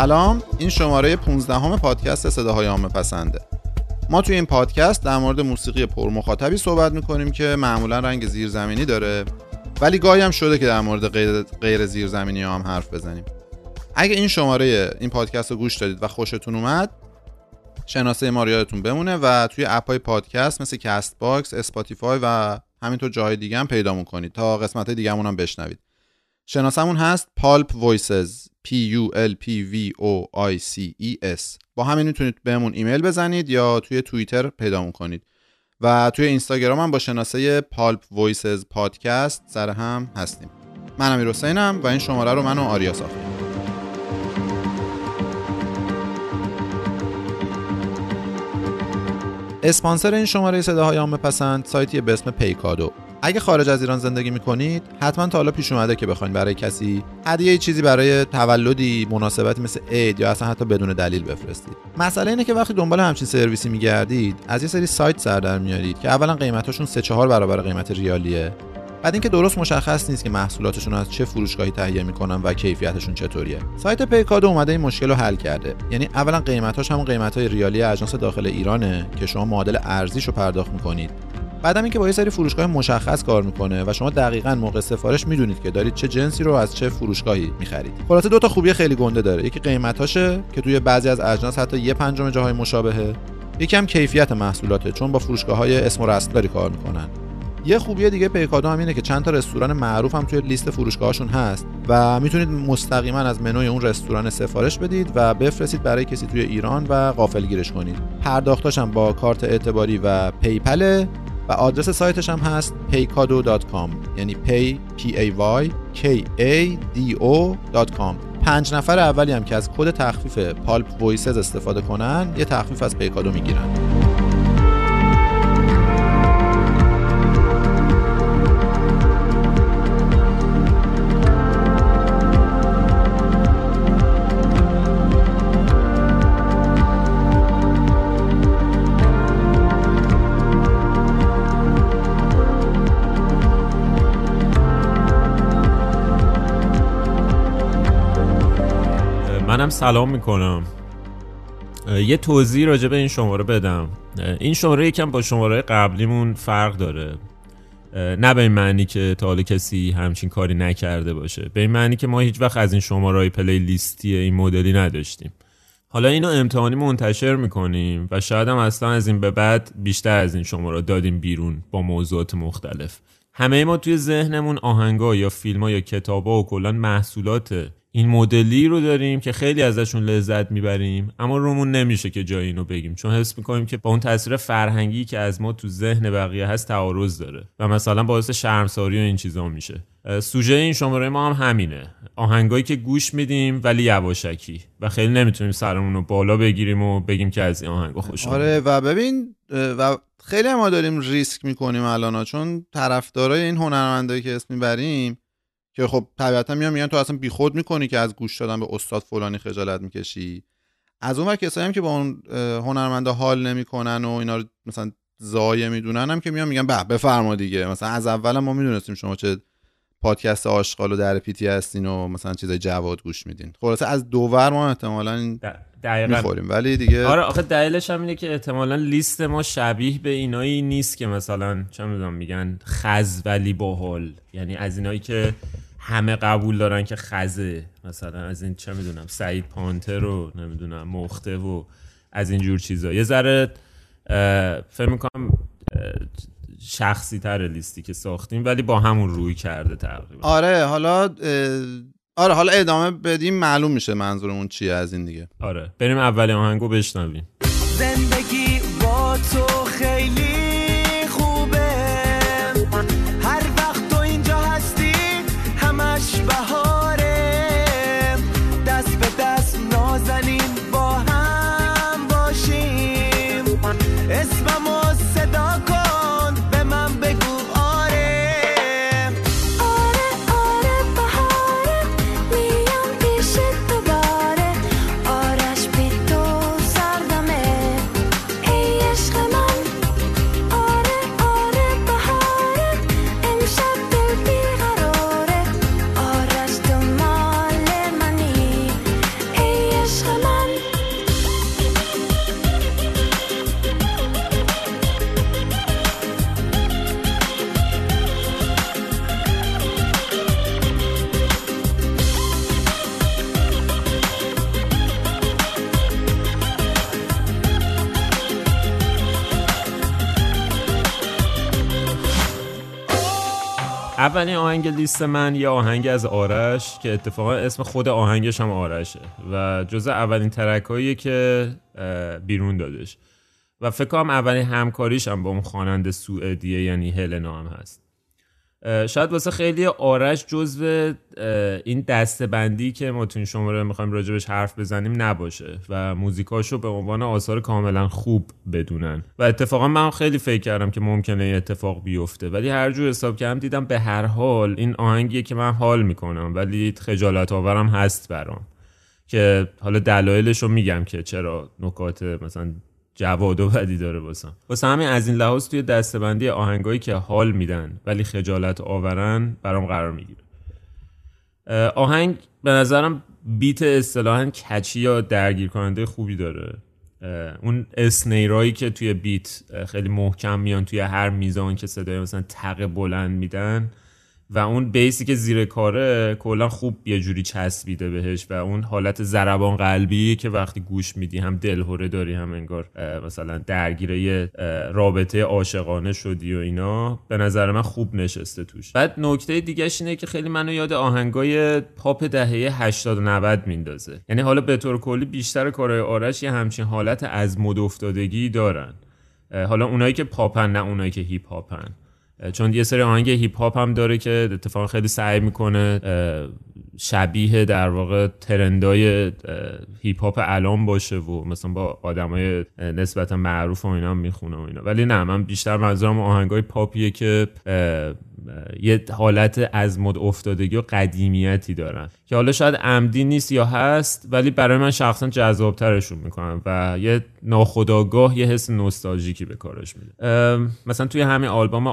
سلام این شماره 15 هم پادکست صداهای عامه پسنده. ما توی این پادکست در مورد موسیقی پرمخاطبی صحبت می‌کنیم که معمولا رنگ زیرزمینی داره ولی گاهی هم شده که در مورد غیر, غیر زیرزمینی هم حرف بزنیم. اگه این شماره این پادکست رو گوش دادید و خوشتون اومد شناسه ما یادتون بمونه و توی اپ های پادکست مثل Castbox، Spotify و همینطور جای دیگه هم پیدا کنید تا قسمت های دیگه هم بشنوید. شناسمون هست Pulp Voices P U L P V O I C E S. با همین می‌تونید بهمون ایمیل بزنید یا توی توییتر پیدا کنید. و توی اینستاگرام هم با شناسه Pulp Voices Podcast سر هم هستیم. من امیر حسینم و این شماره رو من و آریا ساختیم. اسپانسر این شماره صداهای عامه پسند سایتی به اسم پیکادو. اگه خارج از ایران زندگی می‌کنید حتما تا حالا پیش اومده که بخواید برای کسی هدیه چیزی برای تولدی مناسبتی مثل عید یا اصلا حتی بدون دلیل بفرستید. مسئله اینه که وقتی دنبال همچین سرویسی میگردید از یه سری سایت سر در میارید که اولا قیمتاشون سه چهار برابر قیمت ریالیه. بعد اینکه درست مشخص نیست که محصولاتشون از چه فروشگاهی تهیه می‌کنن و کیفیتشون چطوریه. سایت پیکادو اومده این مشکل رو حل کرده. یعنی اولا قیمتاش همون قیمتای ریالی اجناس داخل ایرانه که شما معادل ارزیش رو پرداخت می‌کنید. بعدم اینکه با یه سری فروشگاه مشخص کار می‌کنه و شما دقیقا موقع سفارش می‌دونید که دارید چه جنسی رو از چه فروشگاهی می‌خرید. خلاصه دو تا خوبی خیلی گنده داره. یکی قیمتاشه که توی بعضی از اجناس حتی یه پنجم جاهای مشابهه. یکی هم کیفیت محصولاته چون با فروشگاه های اسم و رسم‌داری کار می‌کنن. یه خوبی دیگه پیکادو هم اینه که چند تا رستوران معروف هم توی لیست فروشگاهشون هست و می‌تونید مستقیما از منوی اون رستوران سفارش بدید و بفرستید برای کسی توی ایران و غافلگیرش کنید. پرداختاش هم با کارت اعتباری و PayPal. و آدرس سایتش هم هست paykado.com یعنی pay p a y k a d o.com پنج نفر اولی هم که از کد تخفیف Pulp Voices استفاده کنن یه تخفیف از پیکادو می‌گیرن. سلام می‌کنم. یه توضیح راجع به این شماره بدم. این شماره یکم با شماره قبلیمون فرق داره. نه به این معنی که تا کسی همچین کاری نکرده باشه. به این معنی که ما هیچ وقت از این شماره پلی لیستی این مدلی نداشتیم. حالا اینو امتحانی منتشر می‌کنیم و شاید هم اصلا از این به بعد بیشتر از این شماره دادیم بیرون با موضوعات مختلف. همه ما توی ذهنمون آهنگا یا فیلم ها یا کتابا و کلا محصولات این مدلی رو داریم که خیلی ازشون لذت می‌بریم اما رومون نمیشه که جای اینو بگیم. چون حس می‌کنیم که با اون تاثیر فرهنگی که از ما تو ذهن بقیه هست تعارض داره و مثلا باعث شرمساری و این چیزا میشه. سوژه این شماره ما هم همینه. آهنگایی که گوش میدیم ولی یواشکی و خیلی نمی‌تونیم سرمون رو بالا بگیریم و بگیم که از این آهنگا خوش آره و ببین و خیلی ما داریم ریسک می‌کنیم الان چون طرفدارای این هنرمندایی که اسم می‌بریم که خب طبیعتا میان میگن تو اصلا بیخود می‌کنی که از گوش دادن به استاد فلانی خجالت می‌کشی؟ از اون کسایی هم که با اون هنرمندا حال نمی‌کنن و اینا رو مثلا زایه می‌دونن هم که میان میگن به بفرما دیگه. مثلا از اول ما می‌دونستیم شما چه پادکست آشغال و در پیتی هستین و مثلا چیزای جواد گوش میدین. خلاصه از دوور ما احتمالا دقیقا. می‌خوریم. ولی دیگه آره آخه دلیلش هم اینه که احتمالا لیست ما شبیه به اینایی نیست که مثلا چه می‌دونم میگن خز ولی باحال یعنی از اینایی که همه قبول دارن که خزه مثلا از این چه می‌دونم سعید پانتر رو نمی‌دونم مخته و از این جور چیزا. یه ذره فکر می‌کنم شخصی تر لیستی که ساختیم ولی با همون روی کرده تقریبا. آره حالا آره حالا ادامه بدیم معلوم میشه منظورمون چیه از این دیگه. آره بریم اول آهنگو بشنویم. زندگی اولین آهنگ لیست من یه آهنگ از آرش که اتفاقا اسم خود آهنگش هم آرشه و جزء اولین ترک که بیرون دادش. و فکر کنم اولین همکاریش هم با اون خواننده سوئدیه یعنی هلنا هم هست. شاید واسه خیلی آرش جزو این دستبندی که ما تو این شماره می‌خوایم راجبش حرف بزنیم نباشه و موزیکاشو به عنوان آثار کاملا خوب بدونن. و اتفاقا من خیلی فکر کردم که ممکنه این اتفاق بیفته. ولی هر جور حساب کردم دیدم به هر حال این آهنگیه که من حال می‌کنم. ولی خجالت آورم هست برام. که حالا دلایلش رو میگم که چرا نکات مثلا جواد و بدی داره واسم. واسه همین از این لحاظ توی دستبندی آهنگایی که حال میدن ولی خجالت آورن برام قرار می‌گیره. آهنگ به نظرم بیت اصطلاحا کچی یا درگیر کننده خوبی داره. اون اسنیرایی که توی بیت خیلی محکم میان توی هر میزان که صدای مثلا تق بلند میدن و اون بیسی که زیر کاره کلا خوب یه جوری چسبیده بهش و اون حالت زربان قلبی که وقتی گوش میدی هم دلهوره داری هم انگار مثلا درگیره رابطه عاشقانه شدی و اینا به نظر من خوب نشسته توش. بعد نکته دیگهش اینه که خیلی منو یاد آهنگای پاپ دهه 80 و 90 میندازه. یعنی حالا به طور کلی بیشتر کارهای آرش یه همچین حالت از مد افتادگی دارن. حالا اونایی که پاپن نه اونایی که هیپ هاپن. چون یه سری آهنگ هیپ هاپ هم داره که اتفاقا خیلی سعی می‌کنه شبیه در واقع trend ای هیپ هاپ الان باشه و مثلا با آدمای نسبتا معروف و اینا می‌خونه و اینا. ولی نه من بیشتر منظورم آهنگای پاپیه که یه حالت از مد افتادگی و قدیمیتی دارن. که حالا شاید عمدی نیست یا هست ولی برای من شخصا جذابترشون می‌کنه و یه ناخودآگاه یه حس نوستالژیکی به کارش میده. مثلا توی همین آلبوم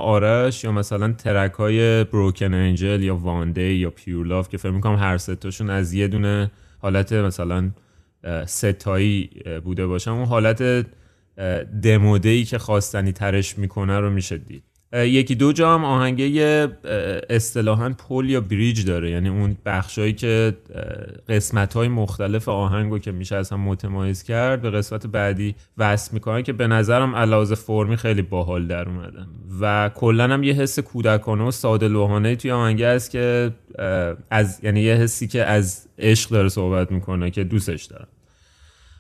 آرش یا مثلا ترک های بروکن انجل یا وانده یا پیور لاف که فکر می‌کنم هر ستاشون از یه دونه حالت مثلا ستایی بوده باشن. اون حالت دموده که خواستنی ترش می‌کنه رو میشه دید. یکی دو جا هم آهنگه اصطلاحا پل یا بریج داره. یعنی اون بخشایی که قسمت های مختلف آهنگو که میشه از هم متمایز کرد به قسمت بعدی وصل می‌کنن که به نظرم علاوه فرمی خیلی باحال در اومدن. و کلا هم یه حس کودکانه و ساده لوحانه توی آهنگه هست که از یعنی یه حسی که از عشق داره صحبت می‌کنه که دوستش دارم.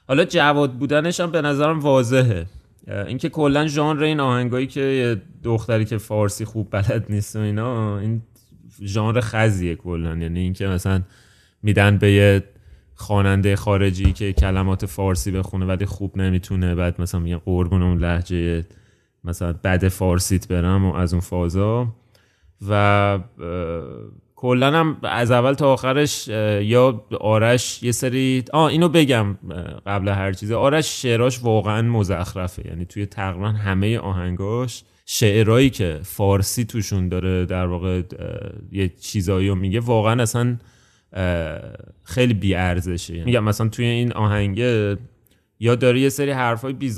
حالا جواد بودنش هم به نظرم واضحه. اینکه کلا ژانر این آهنگایی که دختری که فارسی خوب بلد نیست و اینا این ژانر خزیه کلا. یعنی اینکه مثلا میدن به یه خواننده خارجی که کلمات فارسی بخونه ولی خوب نمی‌تونه بعد مثلا میگن قربون اون لحجه مثلا بد فارسیت برم و از اون فازا. و کلا هم از اول تا آخرش یا آرش یه سری آ اینو بگم قبل هر چیزه. آرش شعراش واقعا مزخرفه. یعنی توی تقریبا همه آهنگاش شعرهایی که فارسی توشون داره در واقع یه چیزایی رو میگه واقعا اصلا خیلی بی ارزشه میگم مثلا توی این آهنگه یا داره یه سری حرفای بی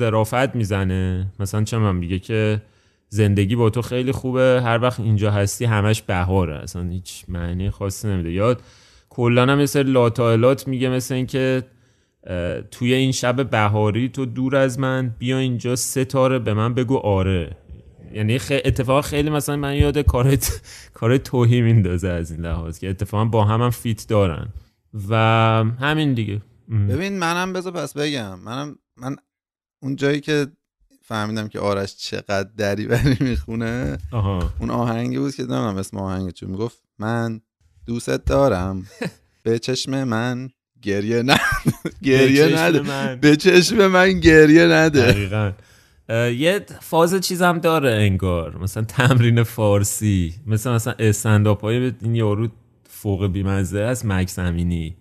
می‌زنه. مثلا چه من میگه که زندگی با تو خیلی خوبه هر وقت اینجا هستی همش بهاره. اصلا هیچ معنی خاصی نمیده. یاد کلا هم مثل لاتایلات میگه مثل اینکه توی این شب بهاری تو دور از من بیا اینجا ستاره به من بگو آره. یعنی اتفاق خیلی مثلا من یاد کار کار توهی میندازه از این لحاظ که اتفاقا با هم, هم فیت دارن. و همین دیگه. ببین منم بذار پس بگم. منم من اون جایی که فهمیدم که آرش چقدر دری بری می‌خونه. اون آهنگی بود که نمی‌دونم اسم آهنگ چون می‌گفت من دوستت دارم. به چشم من گریه نه گریه نده. به چشم من گریه نده. دقیقا. یه فاز چیزم داره انگار. مثلا تمرین فارسی مثلا مثلا استنداپ های این یارو فوق بیمزه از مک زمینی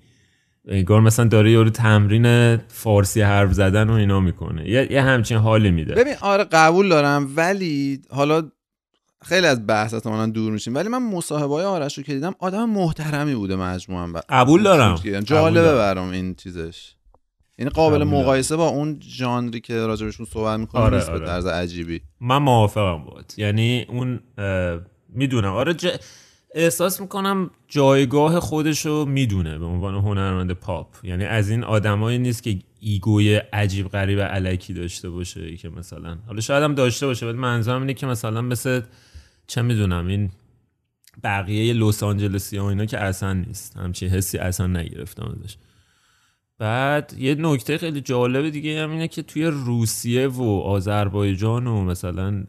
انگار مثلا داره یارو تمرین فارسی حرف زدن و اینا می‌کنه. یه, یه همچین حالی میده. ببین آره قبول دارم ولی حالا خیلی از بحث ما دور میشیم. ولی من مصاحبه های آرش رو که دیدم آدم محترمی بوده مجموعا. قبول دارم. جالبه برام این چیزش. این قابل مقایسه با اون ژانری که راجبشون صحبت می‌کنه آره، نیست به آره. طرز عجیبی. من موافقم بود یعنی اون می‌دونم. آره احساس می‌کنم جایگاه خودش رو می‌دونه به عنوان هنرمند پاپ. یعنی از این آدمایی نیست که ایگوی عجیب غریب علکی داشته باشه که مثلا. حالا شاید هم داشته باشه ولی منظورم اینه که مثلا مثل چه می‌دونم این بقیه لس آنجلسی ها اینا که اصلا نیست. همچین حسی اصلا نگرفتم ازش. بعد یه نکته خیلی جالب دیگه هم اینه که توی روسیه و آذربایجان و مثلا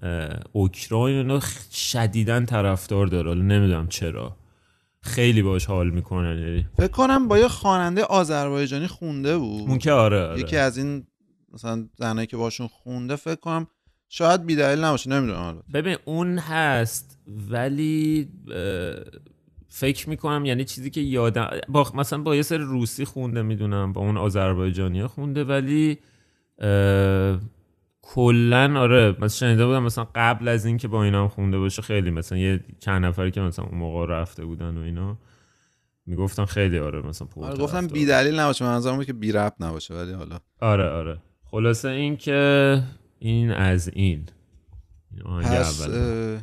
اوکراین اینا شدیداً طرفدار داره. حالا نمی‌دونم چرا. خیلی باش حال می‌کنن یعنی. فکر کنم با یه خواننده آذربایجانی خونده بود. اون که آره, آره. یکی از این مثلا زنایی که باشون خونده فکر کنم شاید بیدلیل نباشه نمی‌دونم ببین اون هست ولی فکر می‌کنم یعنی چیزی که یادم با مثلا با یه سری روسی خونده می‌دونم با اون آذربایجانی خونده ولی کلا آره مثلا شنیده بودم مثلا قبل از اینکه با اینا هم خونده باشه خیلی مثلا یه چند نفری که مثلا اون موقع رفته بودن و اینا می‌گفتن خیلی آره مثلا آره گفتم طرفدار. بیدلیل نباشه منظورم بود که بی ربط نباشه ولی حالا. آره آره. خلاصه این که این از این. این آهنگ اول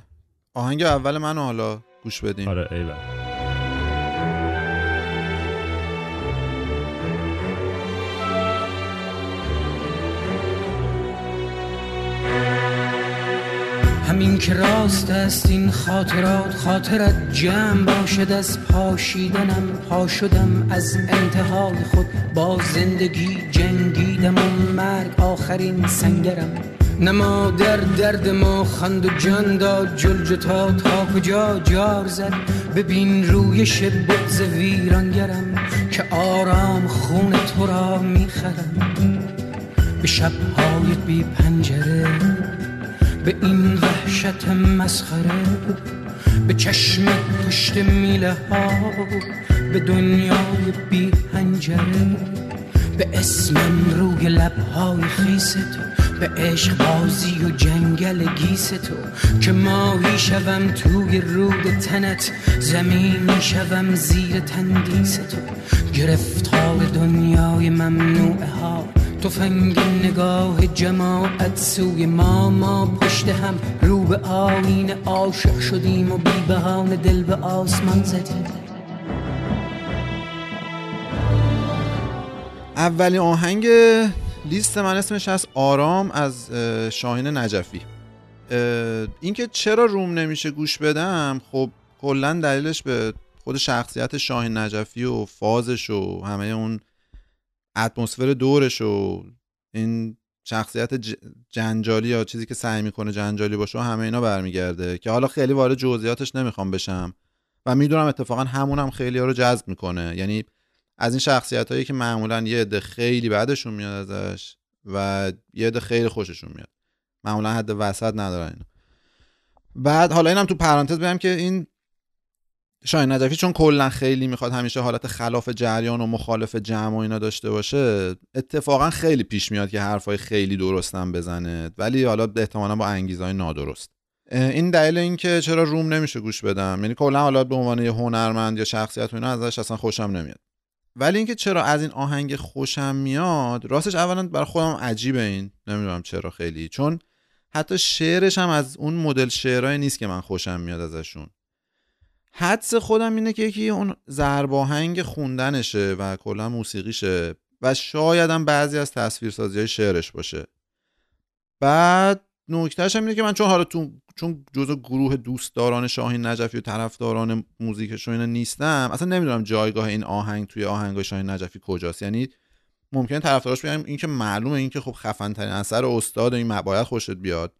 آهنگ اول منو حالا گوش بدیم. آره ایول. همین که راست است این خاطرات خاطرت جمع باشد. از پاشیدنم پا شدم از انتهای خود. با زندگی جنگیدم و مرگ آخرین سنگرم. نما در درد ما خند و جان داد جلجتا تا کجا جار زد. ببین رویش بغز ویرانگرم که آرام خون تو را می‌خرم. به شبهای بی پنجره به این وحشت مسخره به چشم پشت میله ها به دنیای بی هنجره به اسمم روی لبهای خیس تو به عشق بازی و جنگل گیس تو که ماهی شوم توی رود تنت زمینی شوم زیر تندیس تو. گرفتار دنیای ممنوعه ها تفنگ نگاه جماعت سوی ما ما پشت هم رو به آین عاشق شدیم و بی بهانه دل به آسمان زدیم. اولین آهنگ لیست من اسمش هست آرام از اه، شاهین نجفی. اینکه چرا روم نمیشه گوش بدم خب کلا دلیلش به خود شخصیت شاهین نجفی و فازش و همه اون اتمسفر دورش و این شخصیت جنجالی یا چیزی که سعی می‌کنه جنجالی باشه و همه اینا برمیگرده که حالا خیلی وارد جزئیاتش نمی‌خوام بشم. و می‌دونم اتفاقا همون هم خیلی ها رو جذب می‌کنه. یعنی از این شخصیت هایی که معمولا یه عده خیلی بعدشون میاد ازش و یه عده خیلی خوششون میاد. معمولا حد وسط ندارن اینا. بعد حالا اینم تو پرانتز بگم که این شاهین نجفی چون کلا خیلی می‌خواد همیشه حالت خلاف جریان و مخالف جمع و اینا داشته باشه اتفاقا خیلی پیش میاد که حرفای خیلی درستم بزنه ولی حالا احتمالا با انگیزهای نادرست. این دلیل اینکه چرا روم نمیشه گوش بدم؟ یعنی کلا حالا به عنوان یه هنرمند یا شخصیت و اینا ازش اصلا خوشم نمیاد. ولی اینکه چرا از این آهنگ خوشم میاد راستش اولا برای خودم عجیبه این. نمی‌دونم چرا خیلی. چون حتی شعرش هم از اون مدل شعرهای نیست که من خوشم میاد ازشون. حدس خودم اینه که یکی اون ضرباهنگ خوندنشه و کلا موسیقیشه و شاید هم بعضی از تصویرسازی های شعرش باشه. بعد نکتهش هم اینه که من چون حالا تو چون جزو گروه دوستداران شاهین نجفی و طرفداران موزیکش اینا نیستم اصلا نمی‌دونم جایگاه این آهنگ توی آهنگ شاهین نجفی کجاست. یعنی ممکن طرفداراش بگم این که معلومه این که خب خفن ترین اثر استاد این باید خوشت بیاد.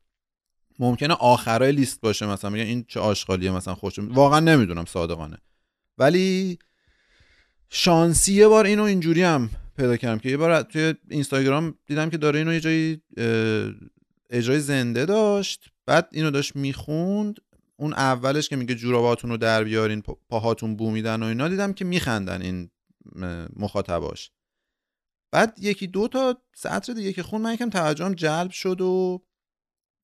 ممکنه آخرای لیست باشه مثلا میگن این چه آشغالیه مثلا خوش واقعا نمی‌دونم صادقانه. ولی شانسی یه بار اینو اینجوری هم پیدا کردم که یه بار توی اینستاگرام دیدم که داره اینو یه جایی اجرای زنده داشت. بعد اینو داشت می‌خوند اون اولش که میگه جوراباتون رو در بیارین پا- پاهاتون بو میدن و اینا دیدم که میخندن این مخاطباش. بعد یکی دو تا سطر دیگه که خون من یکم توجهم جلب شد و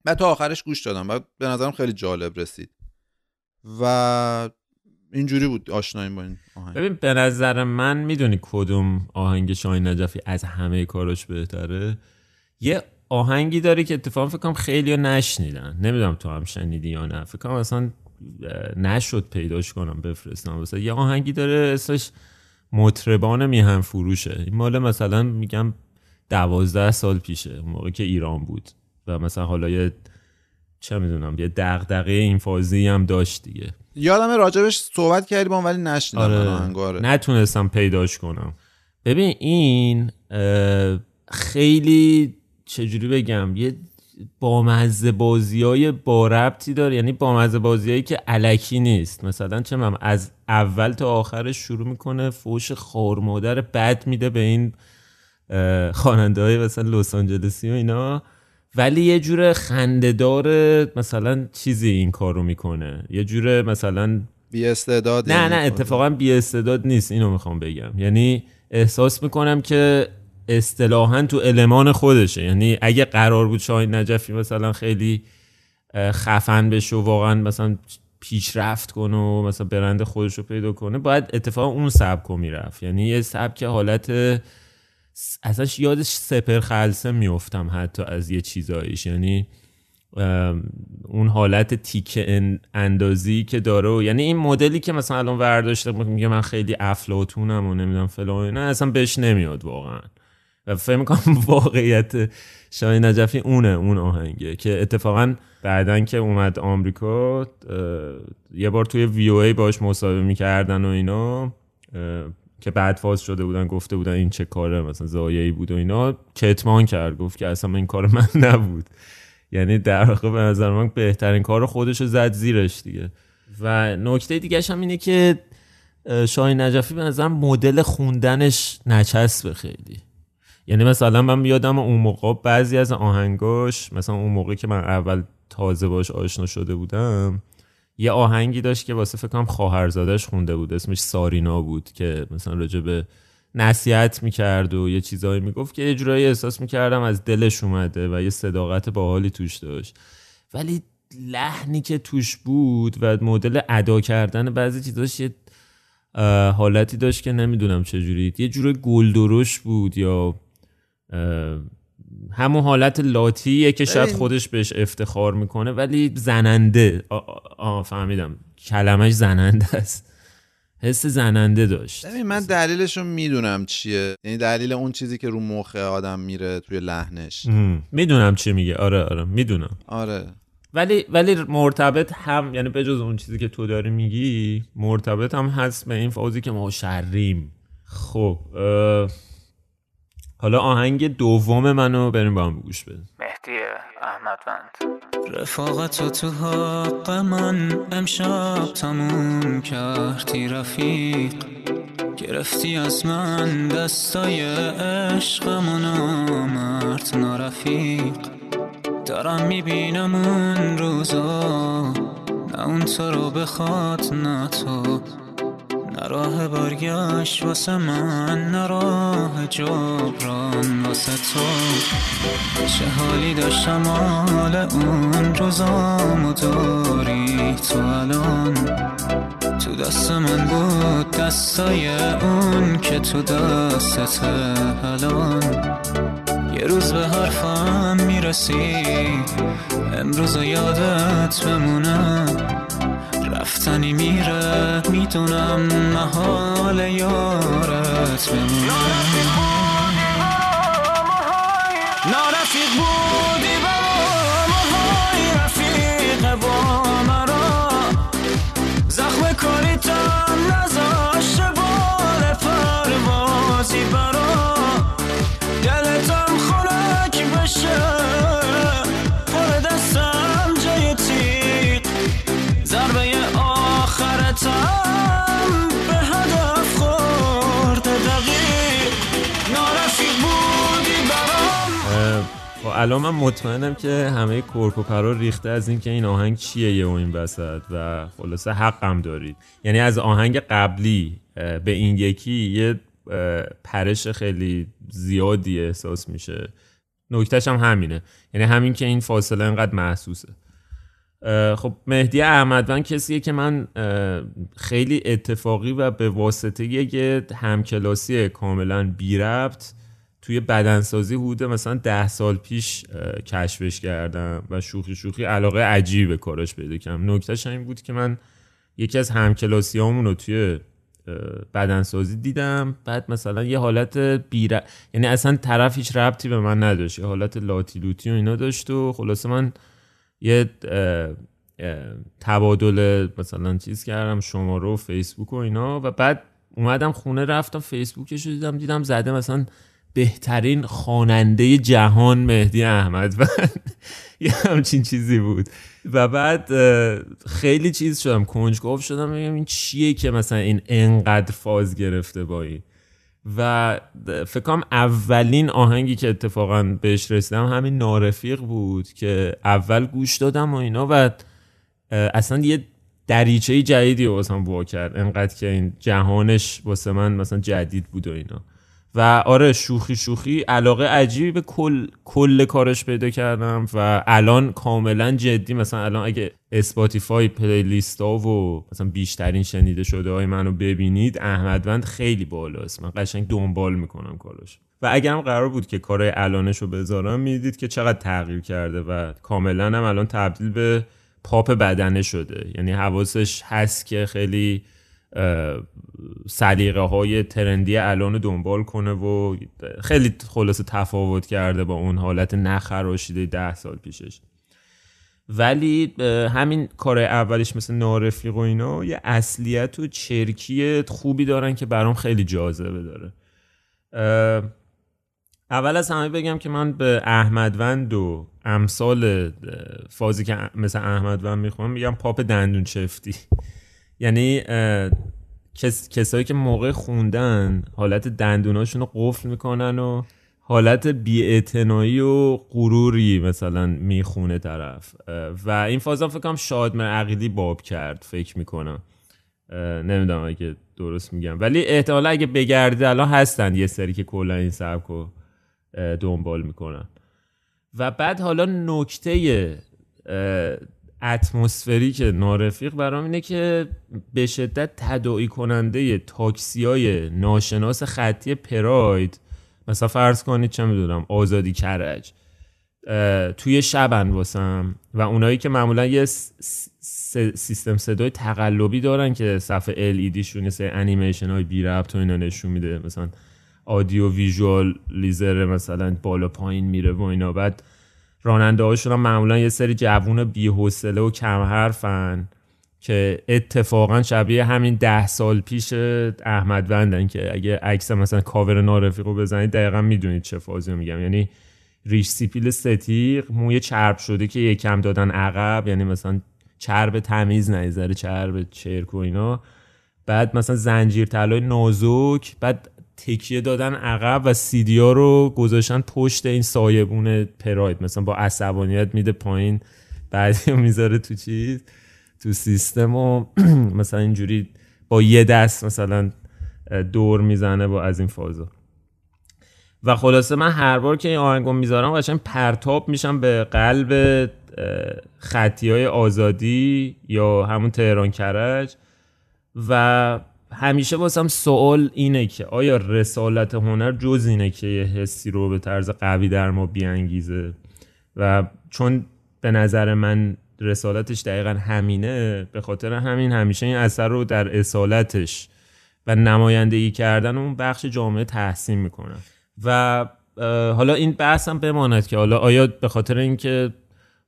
بعد تا آخرش گوش دادم بعد به نظرم خیلی جالب رسید. و اینجوری بود آشناییم با این آهنگ. ببین به نظر من می‌دونی کدوم آهنگ شاهین نجفی از همه کاراش بهتره؟ یه آهنگی داره که اتفاقا فکر کنم خیلی نشنیدن. نمی‌دونم تو هم شنیدی یا نه. فکر کنم اصلا نشد پیداش کنم بفرستم. مثلا یه آهنگی داره اسمش مطربان میهن فروشه. این مال مثلا میگم دوازده سال پیشه. اون موقع که ایران بود. و مثلا حالا یه چه می‌دونم یه دغدغه این فازی هم داشت دیگه. یادم راجبش صحبت کردی با ولی نشنیدم آره. نتونستم پیداش کنم. ببین این خیلی چجوری بگم؟ یه بامزه بازی های با ربطی داره. یعنی بامزه بازی هایی که علکی نیست. مثلا چه من از اول تا آخرش شروع می‌کنه فوش خور مادر بد میده به این خواننده های مثلا لس آنجلسی و اینا. ولی یه جور خندهدار مثلا چیزی این کارو می‌کنه. یه جور مثلا بی استعداد نه نه اتفاقا بی استعداد نیست. اینو می‌خوام بگم. یعنی احساس می‌کنم که اصطلاحا تو المان خودشه. یعنی اگه قرار بود شاهین نجفی مثلا خیلی خفن بشه و واقعا مثلا پیشرفت کنه و مثلا برند خودش رو پیدا کنه باید اتفاقا اون سبک رو می‌رفت. یعنی یه سبک حالت ازش یادش سپر خلصه میفتم حتی از یه چیزایش. یعنی اون حالت تیکه ان- اندازی که داره و یعنی این مدلی که مثلا الان ورداشته میگه من خیلی افلاتونم و نمی‌دونم فلان اینا اصلا بهش نمیاد واقعا. و فکر می‌کنم واقعیت شاهین نجفی اونه اون آهنگه که اتفاقا بعدا که اومد آمریکا یه بار توی وی او ای باش مصاحبه می‌کردن و اینا که بعد فاز شده بودن گفته بودن این چه کاره مثلا زایعی بود و اینا کتمان کرد گفت که اصلا این کار من نبود. یعنی در واقع به نظر من بهترین کار خودش رو زد زیرش دیگه. و نکته دیگه هم اینه که اه، شاهین نجفی به نظر مدل خوندنش نچسبه خیلی. یعنی مثلا من یادم اون موقع بعضی از آهنگاش مثلا اون موقع که من اول تازه باش آشنا شده بودم یه آهنگی داشت که واسه فکر کنم خواهرزادش خونده بود اسمش سارینا بود که مثلا راجع به نصیحت می‌کرد و یه چیزایی می‌گفت که یه جورایی احساس می‌کردم از دلش اومده و یه صداقت باحالی توش داشت. ولی لحنی که توش بود و مدل ادا کردن بعضی چیزاش یه حالتی داشت که نمی‌دونم چجوری یه جور گلدرش بود یا همون حالت لاتیه که شاید. خودش بهش افتخار می‌کنه ولی زننده. آ, آ, آ فهمیدم. کلمش زننده است. حس زننده داشت. ببین من دلیلش رو می‌دونم چیه. یعنی دلیل اون چیزی که رو مخ آدم میره توی لحنش. می‌دونم چی میگه. آره آره. می‌دونم. آره. ولی ولی مرتبط هم یعنی بجز اون چیزی که تو داری میگی مرتبط هم هست به این فازی که ما شریم. خب حالا آهنگ دوم منو بریم با هم گوش بدیم. مهدی احمدوند. رفاقت و تو حق من امشب تموم کردی رفیق. گرفتی از من دستای عشقم و نامرد نارفیق. دارم می‌بینم اون روزا نه اون تو رو بخواد نه تو. راه برگشت واسه من نه راه جبران واسه تو. چه حالی داشتم حال اون روزامو داری تو الان؟ تو دست من بود دستای اون که تو دستت الان. یه روز به حرفم می‌رسی امروز یادت بمونه. رفتنی میره می‌دونم محال یارت بمونه نارفیق بودی الان من مطمئنم که همه کرکوپرا ریخته از اینکه این آهنگ چیه یه این وسط و خلاصه حقم دارید. یعنی از آهنگ قبلی به این یکی یه پرش خیلی زیادی احساس میشه. نکتهش هم همینه. یعنی همین که این فاصله انقدر محسوسه. خب مهدی احمدوند کسیه که من خیلی اتفاقی و به واسطه یه همکلاسی کاملا بی ربط توی بدنسازی حدود مثلا ده سال پیش کشفش کردم و شوخی شوخی علاقه عجیبی به کارش پیدا کردم. نکتهش این بود که من یکی از همکلاسی رو توی بدنسازی دیدم. بعد مثلا یه حالت بیر یعنی اصلا طرف هیچ ربطی به من نداشت. یه حالت لاتی لوتی و اینا داشت و خلاصه من یه تبادل مثلا چیز کردم شماره و فیسبوک و اینا. و بعد اومدم خونه رفتم فیسبوکش رو دیدم دیدم زده مثلا بهترین خواننده جهان مهدی احمد. یه همچین چیزی بود. و بعد خیلی چیز شدم. کنجکاو شدم. بگم این چیه که مثلا این انقدر فاز گرفته با و فکرم اولین آهنگی که اتفاقا بهش رسیدم همین نارفیق بود که اول گوش دادم و اینا. و اصلا یه دریچه جدیدی واسم وا کرد. انقدر که این جهانش واسه من مثلا جدید بود و اینا. و آره شوخی شوخی. علاقه عجیبی به کل کل کارش پیدا کردم و الان کاملا جدی. مثلا الان اگه Spotify playlist ها و مثلا بیشترین شنیده شده های منو ببینید احمدوند خیلی بالاست. من قشنگ دنبال می‌کنم کارش و اگرم قرار بود که کارهای الانش رو بذارم می‌دید که چقدر تغییر کرده و کاملا هم الان تبدیل به پاپ بدنه شده. یعنی حواسش هست که خیلی سلیقه های ترندی الان دنبال کنه و خیلی خلاصه تفاوت کرده با اون حالت نخراشیده ده سال پیشش. ولی همین کار اولش مثل نارفیق و اینا یه اصلیت و چرکی خوبی دارن که برام خیلی جاذبه داره. اول از همه بگم که من به احمدوند و امثال فازی که مثل احمدوند می‌خوام میگم پاپ دندون چفتی یعنی کس، کسایی که موقع خوندن حالت دندوناشون رو قفل می‌کنن و حالت بیاعتنایی و غروری مثلا می‌خونه طرف. و این فازم فکر کنم شادمر عقیدی باب کرد فکر می‌کنم. نمی‌دونم اگه درست میگم. ولی احتمالا اگه بگردید الان هستن یه سری که کلا این سبک رو دنبال می‌کنن. و بعد حالا نکته اتمسفری که نارفیق برام اینه که به شدت تداعی کننده تاکسی های ناشناس خطی پراید. مثلا فرض کنید چه می‌دونم آزادی کرج. توی شبن واسم و اونایی که معمولا یه سیستم صدای تقلبی دارن که صفحه LED شون سه انیمیشن های بی ربط و اینا نشون میده. مثلا audio visual لیزر مثلا بالا پایین میره و اینا. بعد راننده هاشون هم معمولا یه سری جوون بی حوصله و کم حرفن که اتفاقا شبیه همین ده سال پیش احمدوندن که اگه عکس مثلا کاور نارفیق رو بزنید دقیقا می‌دونید چه فازی رو میگم. یعنی ریش سیبیل سه‌تیغ موی چرب شده که یکم دادن عقب یعنی مثلا چرب تمیز نه یذره چرب چرک و اینا. بعد مثلا زنجیر طلای نازک بعد تکیه دادن عقب و سیدیا رو گذاشتن پشت این سایبون پراید. مثلا با عصبانیت میده پایین بعدی رو می‌ذاره تو چیز تو سیستم و مثلا اینجوری با یه دست مثلا دور می‌زنه با از این فازا. و خلاصه من هر بار که این آهنگو می‌ذارم قشنگ پرتاب میشم به قلب خطی های آزادی یا همون تهران کرج و همیشه واسم سوال اینه که آیا رسالت هنر جز اینه که یه حسی رو به طرز قوی در ما بیانگیزه؟ و چون به نظر من رسالتش دقیقا همینه به خاطر همین همیشه این اثر رو در اصالتش و نمایندگی کردن اون بخش جامعه تحسین می‌کنن و حالا این بحث هم بماند که حالا آیا به خاطر اینکه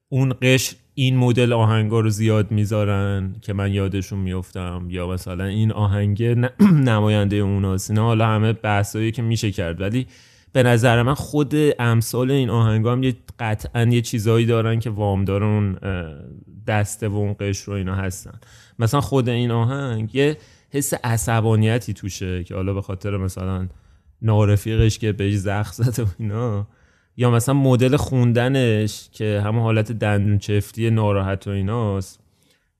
اون قشر این مدل آهنگا رو زیاد می‌ذارن که من یادشون میفتم یا مثلا این آهنگ نماینده اوناست اینا حالا همه بحثایی که میشه کرد. ولی به نظر من خود امثال این آهنگ هم یه قطعا یه چیزایی دارن که وامدار اون دسته و اون قشر رو اینا هستن. مثلا خود این آهنگ یه حس عصبانیتی توشه که حالا به خاطر مثلا نارفیقش که بهش زخ زده و اینا. یا مثلا مدل خوندنش که همه حالت دندون چفتی ناراحت و ایناست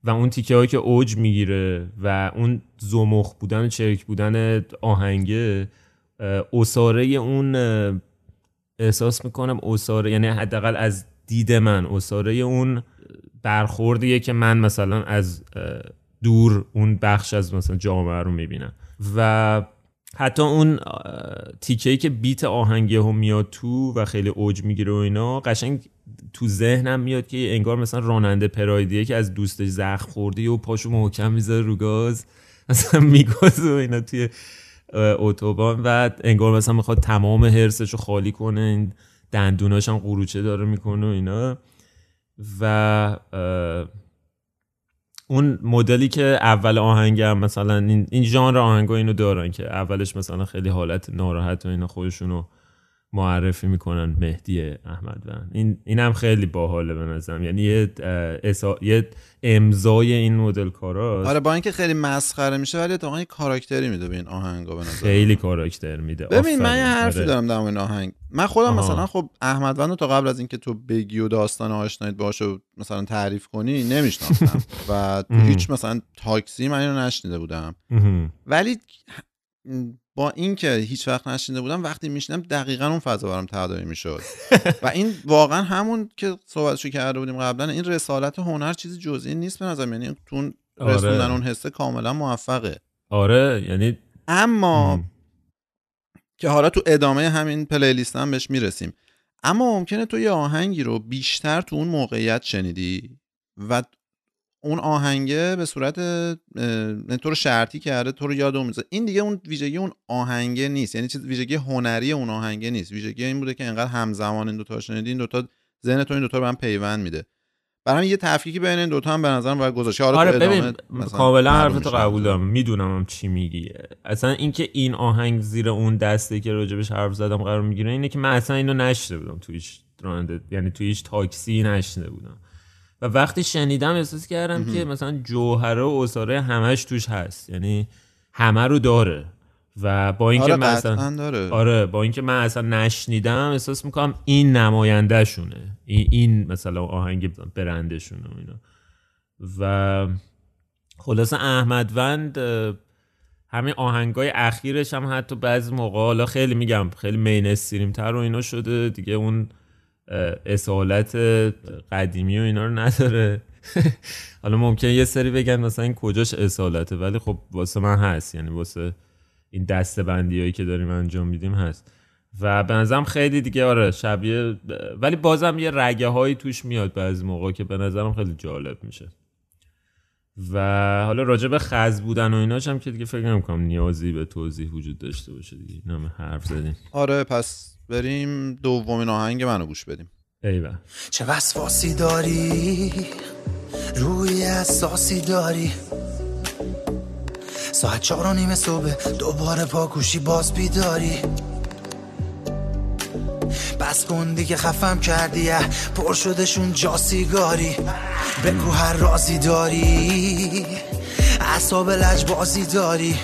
و اون تیکه هایی که اوج می‌گیره و اون زمخ بودن و چرک بودن آهنگه اصاره اون احساس می‌کنم اصاره یعنی حداقل از دید من اصاره اون برخوردیه که من مثلا از دور اون بخش از مثلا جامعه رو می‌بینم. و حتی اون تیکه که بیت آهنگه هم میاد تو و خیلی اوج می‌گیره و اینا قشنگ تو ذهنم میاد که انگار مثلا راننده پرایدیه که از دوستش زخم خورده و پاشو محکم می‌ذاره رو گاز مثلا میگاز و اینا توی اتوبان و انگار مثلا می‌خواد تمام حرسش رو خالی کنه این دندوناش هم قروچه داره می‌کنه و اینا. و اون مدلی که اول آهنگ هم مثلا این, این ژانر آهنگا اینو دارن که اولش مثلا خیلی حالت ناراحت و اینا خودشونو معرفی می‌کنن مهدی احمد ون این اینم خیلی باحاله به نظرم یعنی یه امضای این مدل کاراست آره با اینکه خیلی مسخره میشه ولی اتفاقا یه کاراکتری میده به این آهنگا به نظر خیلی کاراکتر میده ببین من. یه حرفی آره. دارم در مورد این آهنگ من خودم آها. مثلا خب احمد وند رو تا قبل از اینکه تو بگی و داستان آشنایت باشه و مثلا تعریف کنی نمیشناختم و. هیچ مثلا تاکسی من اینو نشنیده بودم. ولی با اینکه هیچ وقت نشنیده بودم وقتی میشنم دقیقا اون فضا برام تداعی می‌شد و این واقعا همون که صحبتشو کرده بودیم قبلا این رسالت هنر چیز جزئی نیست به نظرم یعنی تو آره. رسوندن اون حسه کاملا موفقه آره یعنی اما مم. که حالا تو ادامه همین پلیلیست هم بهش می‌رسیم اما ممکنه تو یه آهنگی رو بیشتر تو اون موقعیت شنیدی و اون آهنگه به صورت نه تو رو شرطی کرده تو رو یاد اون می‌ذاره. این دیگه اون ویژگی اون آهنگه نیست. یعنی چیز ویژگی هنری اون آهنگه نیست. ویژگی این بوده که انقدر همزمان این دوتا شنیدی این دوتا ذهن تو این دوتا رو به هم پیوند میده. برای همین یه تفکیکی بین این دوتا هم به نظرم باید گذاشت آره ادامه ببین مثلا کاملا حرفتو. قبول دارم. می‌دونم چی میگی. اصلا اینکه این آهنگ زیر اون دسته که راجبش حرف زدم قرار می‌گیره اینه که من اصلا اینو نشنیده بودم. تو هیچ یعنی تو هیچ تاکسی نشنیده بودم. و وقتی شنیدم احساس کردم که مثلا جوهره و اساره همش توش هست. یعنی همه رو داره. و با اینکه آره مثلا داره. آره با اینکه من اصلا نشنیدم احساس می‌کنم این نماینده شونه این, این مثلا آهنگ برندشونه و اینا. و خلاصه احمد وند اه، همین آهنگای اخیرش هم حتی بعضی موقع حالا خیلی میگم خیلی مین استریم تر و اینا شده. دیگه اون اصالت قدیمی و اینا رو نداره. حالا ممکن یه سری بگن مثلا این کجاش اصالته ولی خب واسه من هست. یعنی واسه این دسته بندی هایی که داریم انجام میدیم هست. و به نظرم خیلی دیگه آره شبیه ولی بازم یه رگه هایی توش میاد بعضی موقع که به نظرم خیلی جالب میشه. و حالا راجع به خز بودن و ایناش هم که دیگه فکر نمی‌کنم نیازی به توضیح وجود داشته باشه دیگه. همه حرف زدیم. آره پس بریم دومین آهنگ منو گوش بدیم. ایوه. چه وسواسی داری؟ روی اساسی داری؟ ساعت چهار و نیم صبح دوباره پاکوشی باز بیداری. بس کن دیگه خفم کردی اه، پر شدشون جا سیگاری. بگو هر رازی داری اصاب لجبازی داری.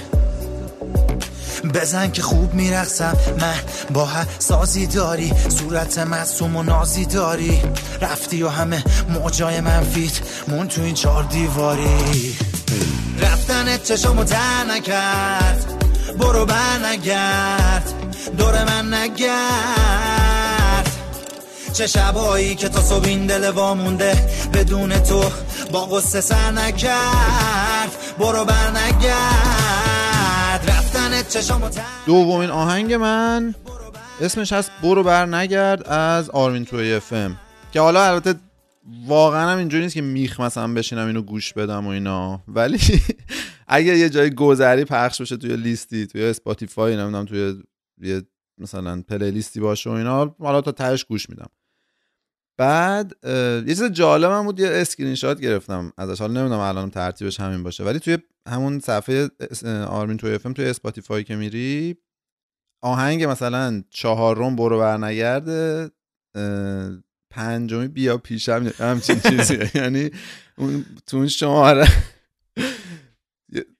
بزن که خوب میرقصم. من با سازی داری صورت معصوم و نازی داری. رفتی و همه موجای منفیت مون تو این چار دیواری. رفتنت چشامو تر نکرد برو بر نگرد دور من نگرد. چه شبایی که تا صبح این دل وامونده بدون تو با قصه سر نکرد برو بر نگرد دومین آهنگ من. اسمش هست برو بر نگرد از آرمین 2AFM که حالا البته واقعا هم اینجوری نیست که میخوام مثلا بشینم اینو گوش بدم و اینا. ولی اگه یه جای گذری پخش بشه توی لیستی توی Spotify نمی‌دونم توی یه مثلا playlist ی باشه و اینا حالا تا تهش گوش میدم. بعد یه چیز جالب هم بود یه اسکرین شات گرفتم ازش. حالا نمی‌دونم الان ترتیبش همین باشه ولی توی همون صفحه آرمین توی افم توی اسپاتیفای که میری آهنگ مثلا چهارم برو برنگرده پنجمی بیا پیشم همچین چیزیه یعنی اون تو اون شماره.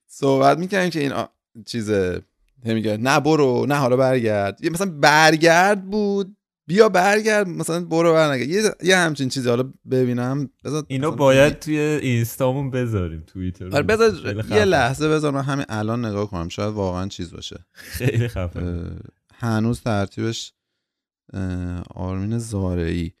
صحبت می‌کنیم که این. چیزه میگه نه برو نه حالا برگرد. یه مثلا برگرد بود بیا برگرد مثلا برو برنگرد. یه, یه همچین چیزی حالا ببینم. بذار اینو باید توی اینستامون بذاریم توییتر آره بذار یه. لحظه بذار من همین الان نگاه کنم شاید واقعا چیز باشه. خیلی خفن اه، هنوز ترتیبش آرمین زارعی.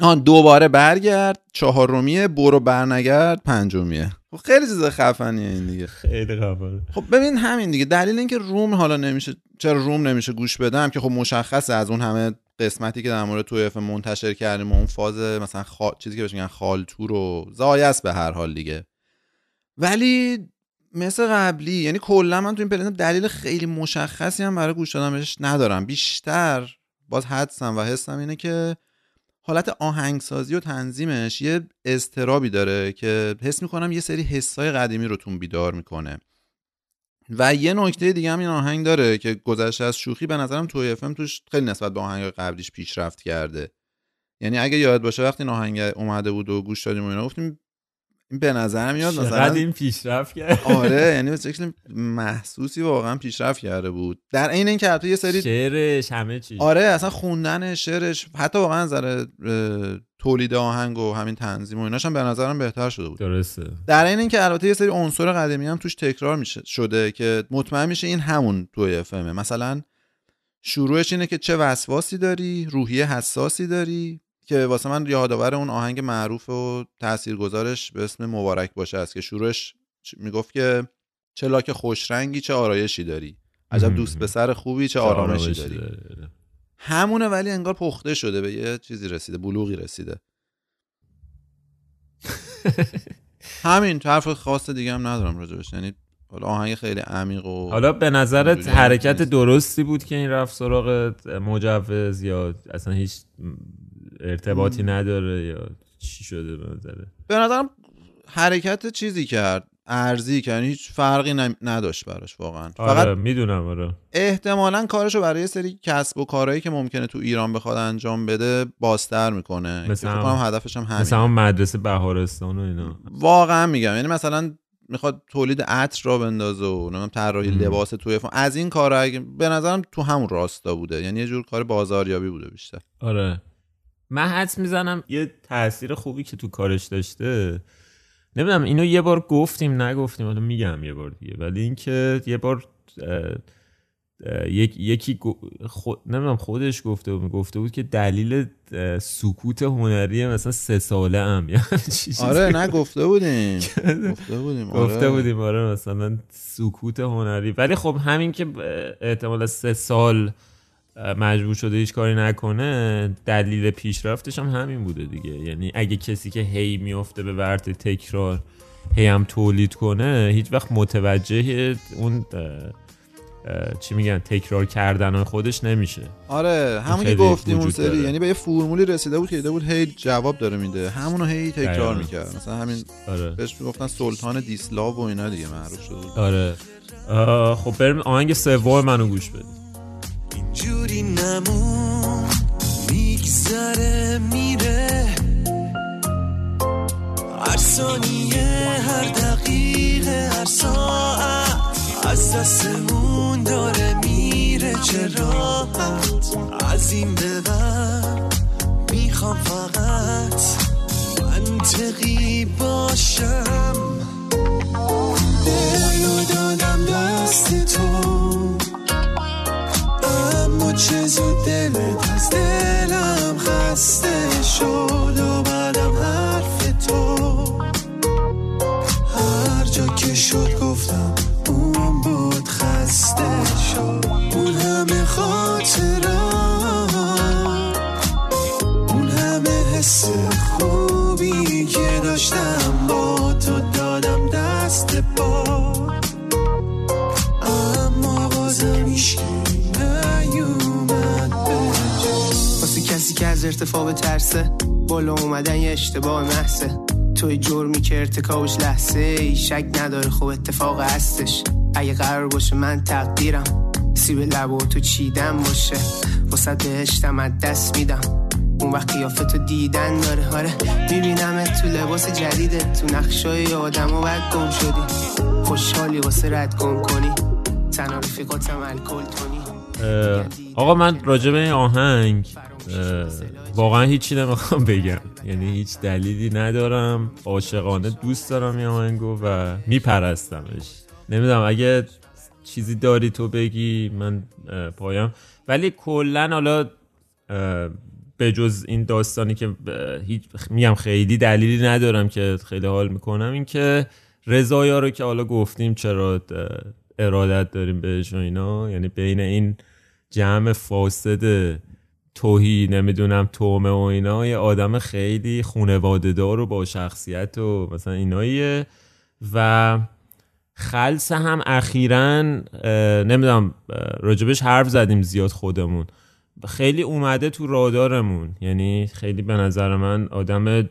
آن دوباره برگرد چهارمیه برو برنگرد پنجمیه. خب خیلی چیز خفنیه این دیگه. خیلی خفن خب ببین همین دیگه. دلیل اینکه روم حالا نمیشه چرا روم نمیشه گوش بدم؟ که خب مشخصه از اون همه قسمتی که در مورد تو اف منتشر کردیم و اون فاز مثلا خا... چیزی که بهش میگن خالتور و زایست به هر حال دیگه. ولی مثل قبلی یعنی کلا من تو این پلن دلیل خیلی مشخصی هم برای گوش دادن بهش ندارم. بیشتر باز حدسم و حسم اینه که حالت آهنگسازی و تنظیمش یه استرابی داره که حس می‌کنم یه سری حسای قدیمی رو تون بیدار می‌کنه. و یه نکته دیگه هم این آهنگ داره که گذشته از شوخی به نظرم توی افم توش خیلی نسبت به آهنگ قبلیش پیشرفت کرده. یعنی اگه یاد باشه وقتی این آهنگ اومده بود و گوش دادیم و اینا گفتیم این به نظر میاد مثلا این پیشرفت کرد؟ آره یعنی به شکل محسوسی واقعا پیشرفت کرده بود. در عین اینکه حتی یه سری شعرش همه چی آره اصلا خوندن شعرش حتی واقعا نظر تولید آهنگ و همین تنظیم و ایناش هم به نظرم بهتر شده بود. درسته. در این اینکه البته یه سری عنصر قدیمی هم توش تکرار میشه شده که مطمئن میشه این همون توی افمه مثلا شروعش اینه که چه وسواسی داری روحیه حساسی داری که واسه من یادآور اون آهنگ معروف و تاثیرگذارش به اسم مبارک باشه است که شروعش می‌گفت که چه لاک خوشرنگی چه آرایشی داری. عجب. دوست پسر خوبی چه آرامشی داری. همونه ولی انگار پخته شده به یه چیزی رسیده بلوغی رسیده. همین حرف خاص دیگه هم ندارم راجبش. یعنی حالا آهنگ خیلی عمیق و حالا به نظرت حرکت. درستی بود که این رفت سراغ مجوز یا اصلا هیچ ارتباطی نداره یا چی شده به نظره به نظرم حرکت چیزی کرد ارزی کرد یعنی هیچ فرقی نداشت براش واقعا. آره فقط می‌دونم آره. احتمالا کارشو برای سری کسب و کارهایی که ممکنه تو ایران بخواد انجام بده بازتر می‌کنه. که مثل فکر هم- کنم هدفش هم همین مثلا هم مدرسه بهارستان و اینا. واقعا میگم یعنی مثلا می‌خواد تولید عطر را بندازه و نمی‌دونم طراحی. لباس توی فون از این کارا به نظرم تو همون راستا بوده. یعنی یه جور کار بازاریابی بوده بیشتر. آره. من حدس می‌زنم یه تاثیر خوبی که تو کارش داشته نمی‌دونم اینو یه بار گفتیم نگفتیم حالا میگم یه بار دیگه ولی اینکه یه بار یک- یکی گو- خود نمی‌دونم خودش گفته بود گفته بود که دلیل سکوت هنری مثلا سه ساله هم یا همچین چیزی. آره نه گفته بودیم گفته بودیم آره. گفته بودیم آره مثلا سکوت هنری ولی خب همین که احتمال سه سال مجبور شده هیچ کاری نکنه دلیل پیشرفتش هم همین بوده دیگه. یعنی اگه کسی که هی میفته به ورط تکرار هی هم تولید کنه هیچ وقت متوجه اون چی میگن تکرار کردن خودش نمیشه. آره همون که گفتیم اون سری. یعنی به یه فرمولی رسیده بود که دیده بود هی جواب داره میده. همونو هی تکرار. می‌کرد. مثلا همین آره. بهش می‌گفتن سلطان دیسلاو و اینا دیگه معروف شده آره. خب بریم آهنگ سوم منو گوش بدیم اینجوری نمون میگذره میره. هر ثانیه هر دقیقه هر ساعت از دستمون داره میره. چه راحت از این به می‌خوام فقط منطقی باشم. دلو دادم دست تو. چه زود دلت از دلم خسته شد و بعدم حرف تو. هر جا که شد گفتم اون بود خسته شد. اون همه خاطرات ارتفاع ترسه. بالا اومدن یه اشتباه محضه توی جرمی که ارتکابش لحظه ای شک نداره خب اتفاق هستش. اگه قرار باشه من تقدیرم. سیب لب و تو چیدن باشه. واسه بهشتم از دست میدم. اون وقت قیافه تو دیدن داره. آره می‌بینم تو لباس جدیده تو نقشای آدم و بعد گم شدی. خوشحالی واسه رد گم کنی. تنها رفیقاتم الکل تونی. آقا من راجع به این آهنگ واقعا هیچی نمی‌خوام بگم. یعنی هیچ دلیلی ندارم. عاشقانه دوست دارم این آهنگو و میپرستمش. نمی‌دونم اگه چیزی داری تو بگی من پایم. ولی کلا حالا به جز این داستانی که هیچ میگم خیلی دلیلی ندارم که خیلی حال می‌کنم این که رضایا رو که حالا گفتیم چرا ارادت داریم بهش و اینا. یعنی بین این جمع فاسد توهی نمی‌دونم تومه و اینا یه آدم خیلی خونواده دار و با شخصیت و مثلا ایناییه. و خلص هم اخیرا نمی‌دونم راجبش حرف زدیم زیاد خودمون. خیلی اومده تو رادارمون. یعنی خیلی به نظر من آدم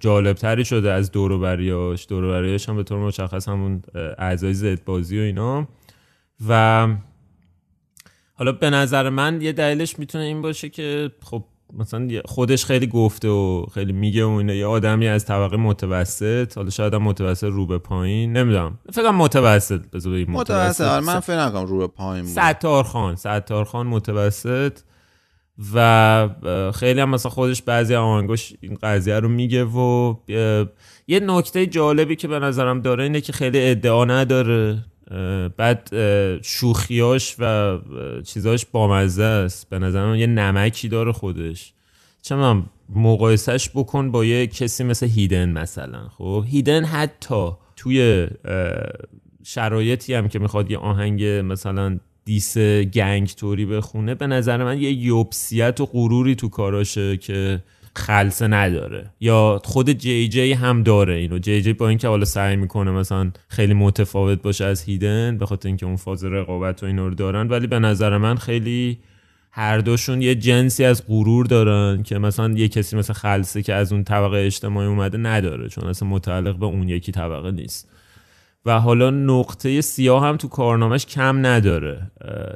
جالبتری شده از دوروبریاش دوروبریاش هم به طور مشخص همون اعضای زد بازی و اینا. و حالا به نظر من یه دلیلش می‌تونه این باشه که خب مثلا خودش خیلی گفته و خیلی میگه و اینه یه آدمی از طبقه متوسط حالا شاید هم متوسط رو به پایین نمی‌دونم. فکر متوسط بذار متوسط, متوسط. آره، من فکر نکنم رو به پایین ستار خان ستار خان متوسط و خیلی هم مثلا خودش بعضی آهنگاش این قضیه رو میگه و یه نکته جالبی که به نظرم داره اینه که خیلی ادعا نداره. بعد شوخیاش و چیزاش بامزه است. به نظرم یه نمکی داره خودش. چه مقایسش بکن با یه کسی مثل هیدن مثلا. خب هیدن حتی توی شرایطی هم که می‌خواد یه آهنگ مثلا دیس گنگ توری بخونه به نظر من یه یوبسیت و غروری تو کاراشه که خلصه نداره. یا خود جی جی هم داره اینو. جی جی با اینکه حالا سعی می‌کنه مثلا خیلی متفاوت باشه از هیدن به خاطر اینکه اون فاز رقابت و اینا رو دارن ولی به نظر من خیلی هر دوشون یه جنسی از غرور دارن که مثلا یه کسی مثل خلصه که از اون طبقه اجتماعی اومده نداره چون اصلا متعلق به اون یکی طبقه نیست. و حالا نقطه سیاه هم تو کارنامهش کم نداره.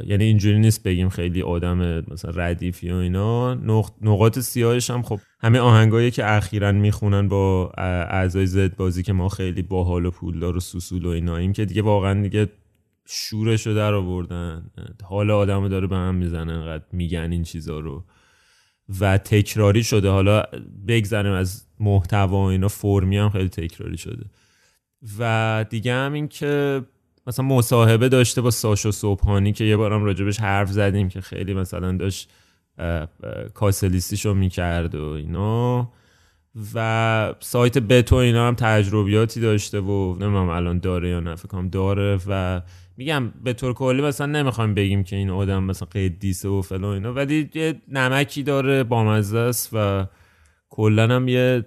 یعنی اینجوری نیست بگیم خیلی آدم مثلا ردیفی و اینا. نقاط سیاهش هم خب همه آهنگایی که اخیرا می‌خونن با اعضای زد بازی که ما خیلی باحال و پولدار و سوسول و اینا این که دیگه واقعا دیگه شورش رو در آوردن. حال آدم داره به هم می‌زنه انقدر میگن این چیزا رو. و تکراری شده. حالا بگذاریم از محتوا اینا فرمی هم خیلی تکراری شده. و دیگه هم این که مثلا مصاحبه داشته با ساشو صبحانی که یه بارم راجبش حرف زدیم که خیلی مثلا داشت کاسلیستیشو می‌کرد و اینا. و سایت بتو اینا هم تجربیاتی داشته و نمی‌دونم الان داره یا نه فکرم داره. و میگم به طور کلی مثلا نمی‌خوایم بگیم که این آدم مثلا قدیسه و فلان اینا ولی یه نمکی داره بامزه است و کلا هم یه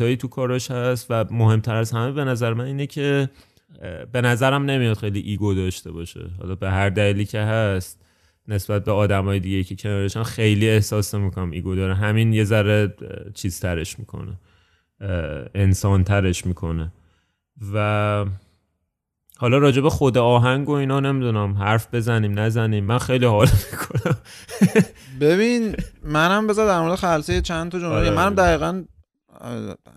هایی تو کاراش هست و مهمتر از همه به نظر من اینه که به نظرم نمیاد خیلی ایگو داشته باشه. حالا به هر دلیلی که هست نسبت به آدمای دیگه که کنارشان خیلی احساس می‌کنم ایگو داره. همین یه ذره چیز ترش می‌کنه. انسان ترش می‌کنه. و حالا راجع به خود آهنگ و اینا نمی‌دونم. حرف بزنیم نزنیم. من خیلی حال می‌کنم. ببین منم بذار در مورد خلصه چند تا جمله آره. منم دقیقا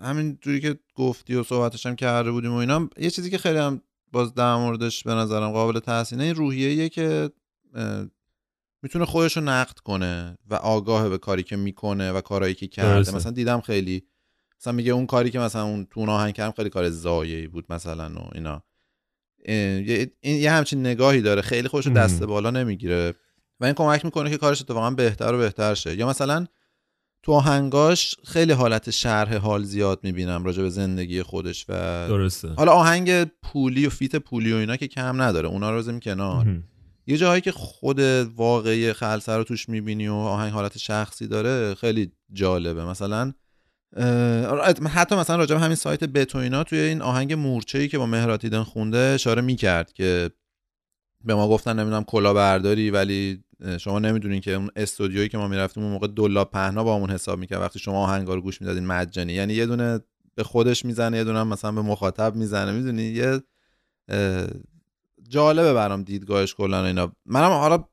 همین جوری که گفتی و صحبتش هم کرده بودیم و اینا یه چیزی که خیلی هم باز در موردش به نظرم قابل تحسینه این روحیه که می‌تونه خودش رو نقد کنه و آگاه به کاری که می‌کنه و کارهایی که کرده. مثلا دیدم خیلی مثلا میگه اون کاری که مثلا اون تو آهنگ کردم خیلی کار زایعی بود مثلا و اینا. این یه همچین نگاهی داره. خیلی خوش دست بالا نمی‌گیره. و این کمک می‌کنه که کارش اتفاقا بهتر و بهتر شه. یا مثلا تو آهنگاش خیلی حالت شرح حال زیاد می‌بینم راجع به زندگی خودش و درسته. حالا آهنگ پولی و فیت پولی و اینا که کم نداره. اونا رو بزنیم کنار. یه جاهایی که خود واقعی خلصه رو توش می‌بینی و آهنگ حالت شخصی داره خیلی جالبه. مثلا حتی مثلا راجع همین سایت بتوینا توی این آهنگ مورچه ای که با مهراتیدن خونده اشاره می‌کرد که به ما گفتن نمی‌دونم کلا برداری ولی شما نمی‌دونین که اون استودیویی که ما می‌رفتیم اون موقع دلار پهنا با همون حساب می‌کرد. وقتی شما آهنگا رو گوش می‌دادین مجانی. یعنی یه دونه به خودش می‌زنه یه دونه مثلا به مخاطب می‌زنه. می‌دونی؟ یه جالبه برام دیدگاهش کلا اینا. منم حالا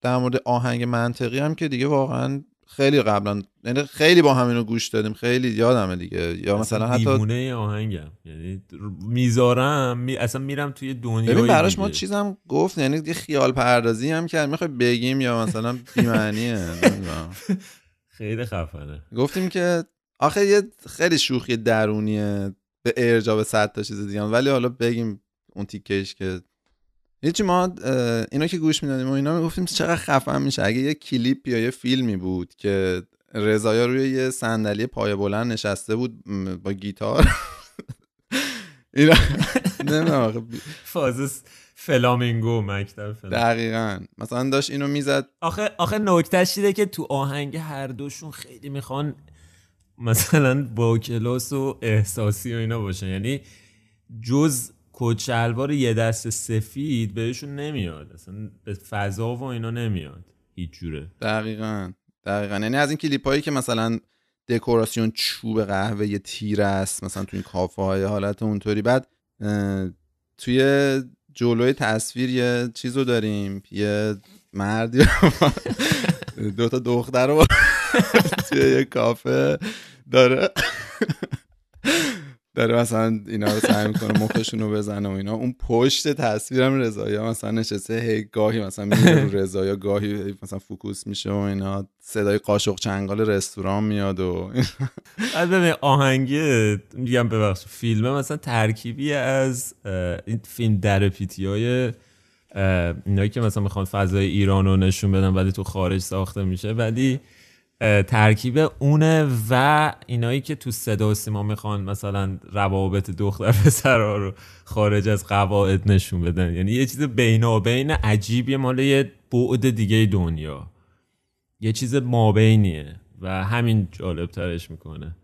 در مورد آهنگ منطقی هم که دیگه واقعا خیلی قبلا یعنی خیلی با همینو گوش دادیم خیلی یادمه دیگه. یا مثلا حتی دیوونه آهنگم. یعنی می‌ذارم می... اصلا میرم توی دنیا ببین براش ما چیزم گفت یعنی یه خیال پردازی هم کرد. می‌خوای بگیم یا مثلا بی‌معنیه؟ خیلی خفنه. گفتیم که آخه یه خیلی شوخی درونیه به ارجاع به صد تا چیز دیگه ولی حالا بگیم اون تیکش که هیچی ما اینا که گوش می‌دادیم و اینا می‌گفتیم چقدر خفن میشه. اگه یه کلیپ یا یه فیلمی بود که رضایا روی یه صندلی پایه بلند نشسته بود با گیتار. اینا نمی‌دونم فاز فلامینگو مکتب فلامینگو. دقیقا. مثلا داشت اینو می‌زد. آخه آخه نکتهش دیده که تو آهنگ هر دوشون خیلی می‌خوان مثلا با کلاس و احساسی و اینا باشن. یعنی جز کت یه دست سفید بهشون نمیاد. اصلا به فضا و اینا نمیاد. هیچ جوره. دقیقا. دقیقا. یعنی از این کلیپ هایی که مثلا دکوراسیون چوب قهوه یه تیر است مثلا تو این کافه های حالت اونطوری. بعد توی جلوی تصویر یه چیز رو داریم. یه مردی دو تا دختر رو توی یه کافه داره. داره مثلا اینا رو سعی می‌کنه مخشون رو بزنه و اینا. اون پشت تصویرم رضایا مثلا نشسته هی گاهی مثلا میره رضایا گاهی مثلا فوکوس میشه و اینا. صدای قاشق چنگال رستوران میاد و بعد آهنگه میگم ببخش فیلمه مثلا ترکیبی از این فیلم در پیتی های اینایی که مثلا می‌خوان فضای ایران رو نشون بدن ولی تو خارج ساخته میشه. ولی ترکیب اونه و اینایی که تو صدا و سیما می‌خوان مثلا روابط دختر پسرها رو خارج از قواعد نشون بدن. یعنی یه چیز بینابین عجیبیه مال یه بعد دیگه دنیا. یه چیز مابینیه و همین جالب ترش می‌کنه.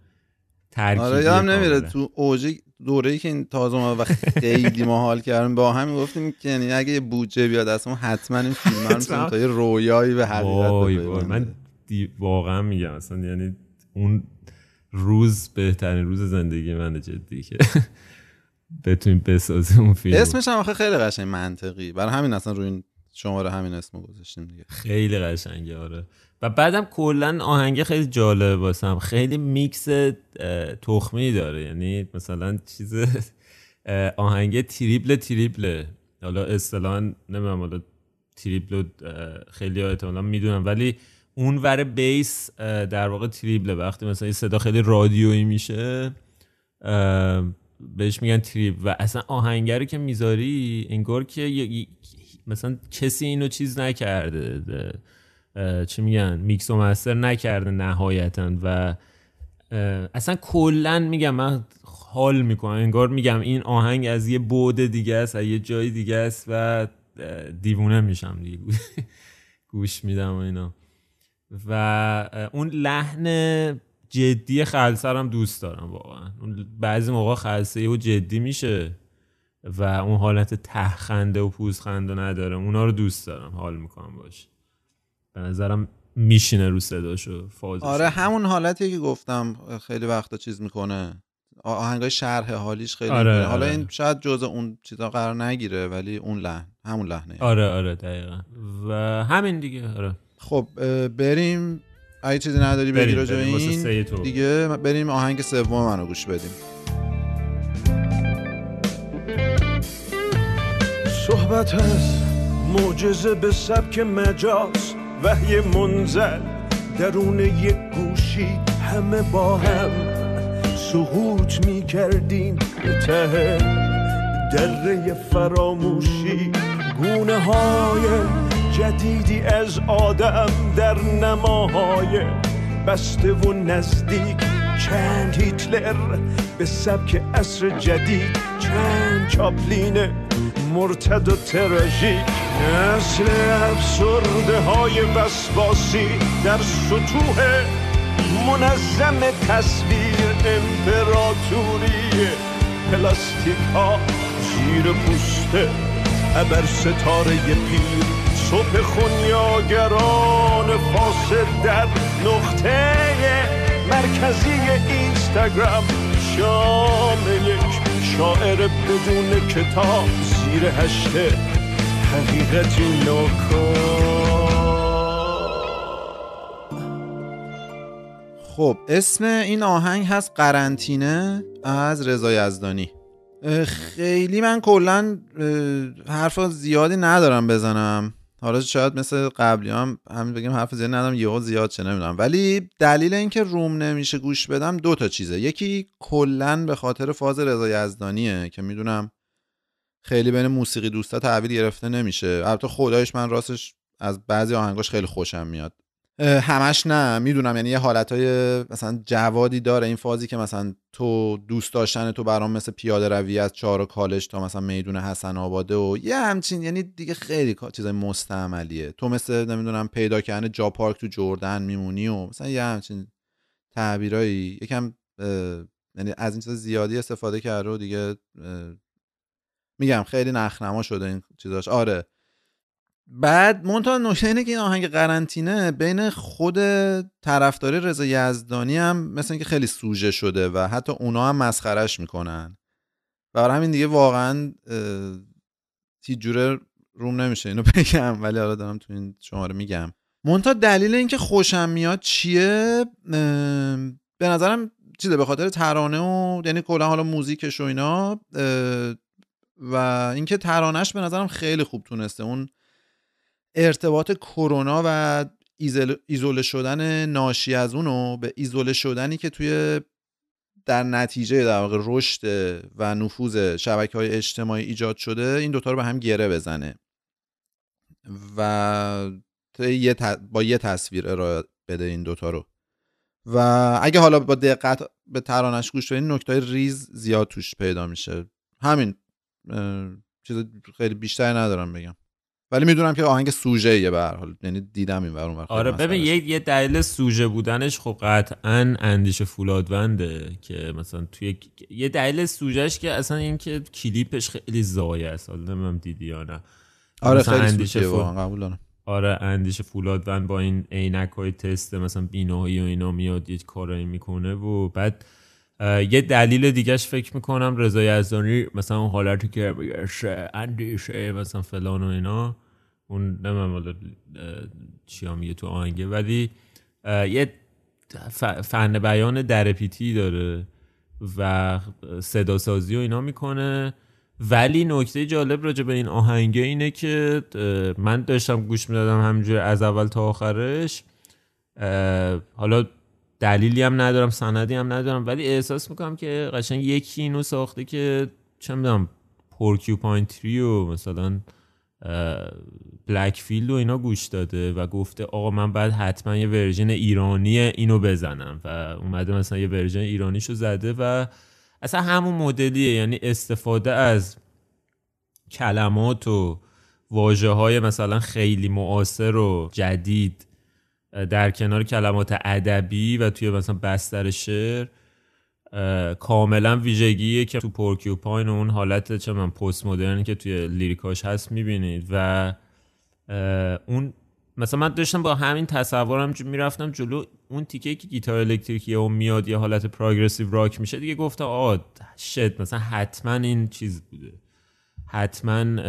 ترکیبی آره یادم نمیره. تو اوج دوره ای که این تازه و خیلی ما حال کردیم با همین گفتیم که یعنی اگه یه بودجه بیاد اصلا حتما این فیلم رو تا یه رویایی به حقیقت من دی- واقعا میگم. اصلا یعنی اون روز بهترین روز زندگی من جدی که بتونیم بسازیم اون فیلم. اسمش هم خیلی قشنگ منطقی. برای همین اصلا روی این شماره همین اسمو گذاشتیم دیگه. خیلی قشنگه آره. و بعدم کلا آهنگه خیلی جالب واسم. خیلی میکس تخمی داره. یعنی مثلا چیز اه، آهنگه تریبل تریبله حالا اصطلاحا نمی‌دونم حالا تریبل خیلی احتمالا می‌دونم. ولی اون ور بیس در واقع تریبله وقتی مثلا یه صدا خیلی رادیویی میشه بهش میگن تریب و اصلا آهنگر که می‌ذاری انگار که مثلا کسی اینو چیز نکرده چی میگن میکس و مستر نکرده نهایتا. و اصلا کلا میگم من حال می‌کنم. انگار میگم این آهنگ از یه بعد دیگه است از یه جای دیگه است و دیوونه میشم دیگه. گوش میدم و اینا. و اون لحن جدی خلصه رو هم دوست دارم واقعا. اون بعضی موقع خلصه و جدی میشه و اون حالت تهخنده و پوزخنده نداره. اونا رو دوست دارم حال می‌کنم باش. به نظرم میشینه رو صداشو فازش آره همون حالتی که گفتم خیلی وقتا چیز می‌کنه. آهنگای شرح حالیش خیلی آره، می‌کنه. حالا آره. این شاید جزء اون چیزا قرار نگیره ولی اون لحن همون لحنه. آره آره دقیقا. و همین دیگه آره. خب بریم. اگه چیزی نداری بگی بریم، راجع این. دیگه بریم آهنگ سوم منو گوش بدیم. صحبت از معجزه به سبک مجاز وحی منزل درون یک گوشی همه با هم سقوط می کردیم به ته دره فراموشی گونه های جدیدی از آدم در نماهای بسته و نزدیک. چند هیتلر به سبک عصر جدید چند چاپلین مرتد و تراژیک. نسل افسرده های وسواسی در سطوح منظم تصویر امپراتوری پلاستیک ها زیر پوسته ابر ستاره پیر. صبح خونیاگران فاسد در نقطه مرکزی اینستاگرام. شام یک شاعر بدون کتاب زیر هشته حقیقتی خب اسم این آهنگ هست قرنطینه از رضا یزدانی. خیلی من کلا حرف زیادی ندارم بزنم. حالا شاید مثل قبلی هم همین بگیم حرف زیادی ندارم یهو زیاد چه نمی‌دونم. ولی دلیل اینکه روم نمیشه گوش بدم دو تا چیزه. یکی کلا به خاطر فاز رضا یزدانیه که می‌دونم خیلی بین موسیقی دوستا تحویل گرفته نمیشه. البته خدایش من راستش از بعضی آهنگاش خیلی خوشم میاد. همش نه. می‌دونم یعنی یه حالتهای مثلا جوادی داره. این فازی که مثلا تو دوست داشتن تو برام مثل پیاده روی از چهار کالج تا مثلا میدون حسن آباده و یه همچین یعنی دیگه خیلی چیزای مستعملیه. تو مثل نمی‌دونم پیدا کردن جا پارک تو جردن میمونی و مثلا یه همچین تعبیرایی. یکم یعنی از این چیز زیادی استفاده کرده و دیگه میگم خیلی نخنما شده این چیزاش. آره. بعد منتها نکته اینه که این آهنگ قرنطینه بین خود طرفداری رضا یزدانی هم مثل اینکه خیلی سوژه شده و حتی اونا هم مسخرش می‌کنن. و برای همین دیگه واقعا اه، هیچ جوره روم نمیشه اینو بگم ولی حالا دارم تو این شماره میگم. منتها دلیل اینکه خوشم میاد چیه؟ به نظرم چیزه به خاطر ترانه و یعنی کلا حالا موزیکش و اینا و اینکه ترانش به نظرم خیلی خوب تونسته. اون ارتباط کرونا و ایزوله شدن ناشی از اونو به ایزوله شدنی که توی در نتیجه در واقع رشد و نفوذ شبکه های اجتماعی ایجاد شده این دوتا رو به هم گره بزنه و با یه تصویر ارائه بده این دوتا رو. و اگه حالا با دقت به ترانش گوش بدین نکته ریز زیاد توش پیدا میشه. همین چیز خیلی بیشتر ندارم بگم. ولی می‌دونم که آهنگ سوژه یه به هر حال. یعنی دیدم این ور آره ببین. یه, یه دلیل سوژه بودنش خب قطعا اندیشه فولادونده که مثلا توی یه دلیل سوژهش که اصلا این که کلیپش خیلی زایه است. حالا نمی‌دونم دیدی یا نه. آره خیلی اندیشه فول- آره اندیشه فولادون با این عینک های تست مثلا بینایی و اینا میاد یه کارایی می‌کنه و بعد یه دلیل دیگهش فکر می‌کنم رضا یزدانی مثلا اون حالتی که اندیشه مثلا فلان و اینا. اون نمیم حالا چیا میگه تو آهنگه ولی یه فن بیان درپیتی داره و صدا سازی و اینا می‌کنه. ولی نکته جالب راجع به این آهنگه اینه که من داشتم گوش می‌دادم همینجور از اول تا آخرش. حالا دلیلی هم ندارم سندی هم ندارم ولی احساس می‌کنم که قشنگ یکی اینو ساخته که چه می‌دونم Porcupine و مثلا Blackfield و اینا گوش داده و گفته آقا من باید حتما یه version ایرانی اینو بزنم و اومده مثلا یه version ایرانیشو زده و اصلا همون مدلیه. یعنی استفاده از کلمات و واجه های مثلا خیلی معاصر و جدید در کنار کلمات ادبی و توی مثلا بستر شعر کاملا ویژگیه که تو پورکیوپاین اون حالت چه من پست مدرنی که توی لیریکاش هست می‌بینید. و اون مثلا من داشتم با همین تصورم می‌رفتم جلو اون تیکه که گیتار الکتریکی اون میاد یه حالت پروگرسیو راک میشه دیگه گفتم آه شت مثلا حتما این چیز بوده. حتما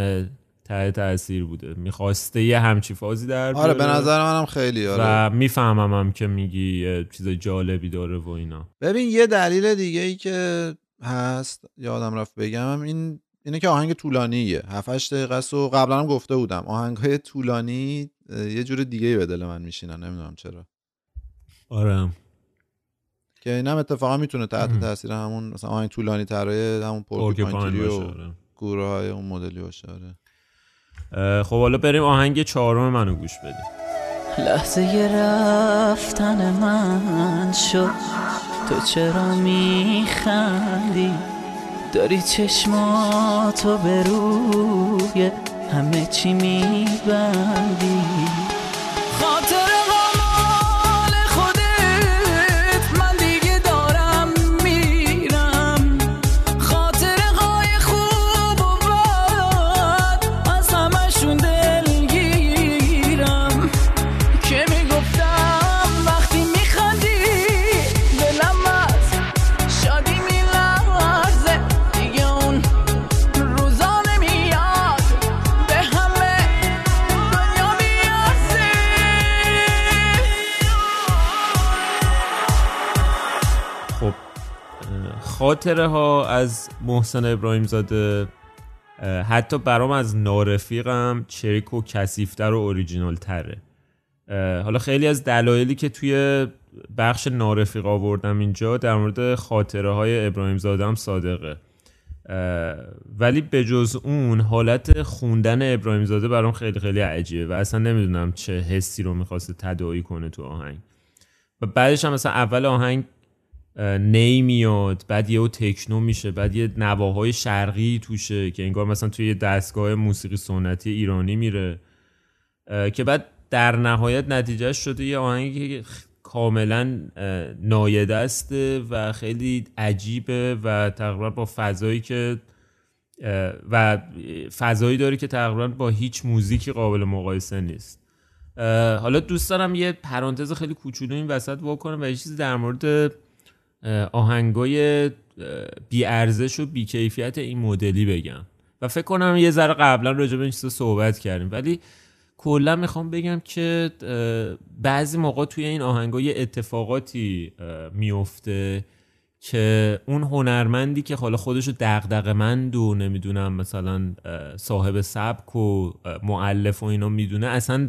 ته تاثیر بوده. می‌خواسته یه همچی فازی در آره به. نظر منم خیلی آره. و می‌فهمم هم که میگی اه، چیز جالبی داره و اینا. ببین یه دلیل دیگه ای که هست یادم رفت بگم این اینه که آهنگ طولانیه. 7 8 دقیقه است و قبلا هم گفته بودم. آهنگای طولانی یه جور دیگه ای به دل من میشینن نمی‌دونم چرا. آره. که اینم اتفاقا می‌تونه تحت تاثیر همون مثلا آهنگ طولانی ترای همون باشه و آره. گروه های اون مدلی باشه آره. خب حالا بریم آهنگ چهارم منو گوش بدیم. لحظه رفتن من شد. تو چرا میخندی؟ داری چشماتو به روی همه چی میبندی. خاطره ها از محسن ابراهیم زاده حتی برام از نارفیقم چریک و کسیفتر و اوریجینال تره حالا خیلی از دلایلی که توی بخش نارفیق آوردم اینجا در مورد خاطره های ابراهیم زاده هم صادقه. ولی به جز اون حالت خوندن ابراهیم زاده برام خیلی خیلی عجیبه و اصلا نمی‌دونم چه حسی رو می‌خواسته تداعی کنه تو آهنگ. و بعدش هم مثلا اول آهنگ نی میاد بعد یهو تکنو میشه بعد یه نواهای شرقی توشه که انگار مثلا توی دستگاه موسیقی سنتی ایرانی میره که بعد در نهایت نتیجه شده یه خ- کاملا اه، نایدسته و خیلی عجیبه و تقریبا با فضایی که و فضایی داره که تقریبا با هیچ موزیکی قابل مقایسه نیست. حالا دوست دارم یه پرانتز خیلی کوچولو این وسط وا کنم و یه چیزی در مورد آهنگای بیارزش و بیکیفیت این مدلی بگم. و فکر کنم یه ذره قبلا راجع به این چیزا صحبت کردیم. ولی کلا می‌خوام بگم که بعضی موقع توی این آهنگا یه اتفاقاتی میفته که اون هنرمندی که حالا خودشو دغدغه‌مند و نمی‌دونم مثلا صاحب سبک و اه، مؤلف و اینا می‌دونه اصلا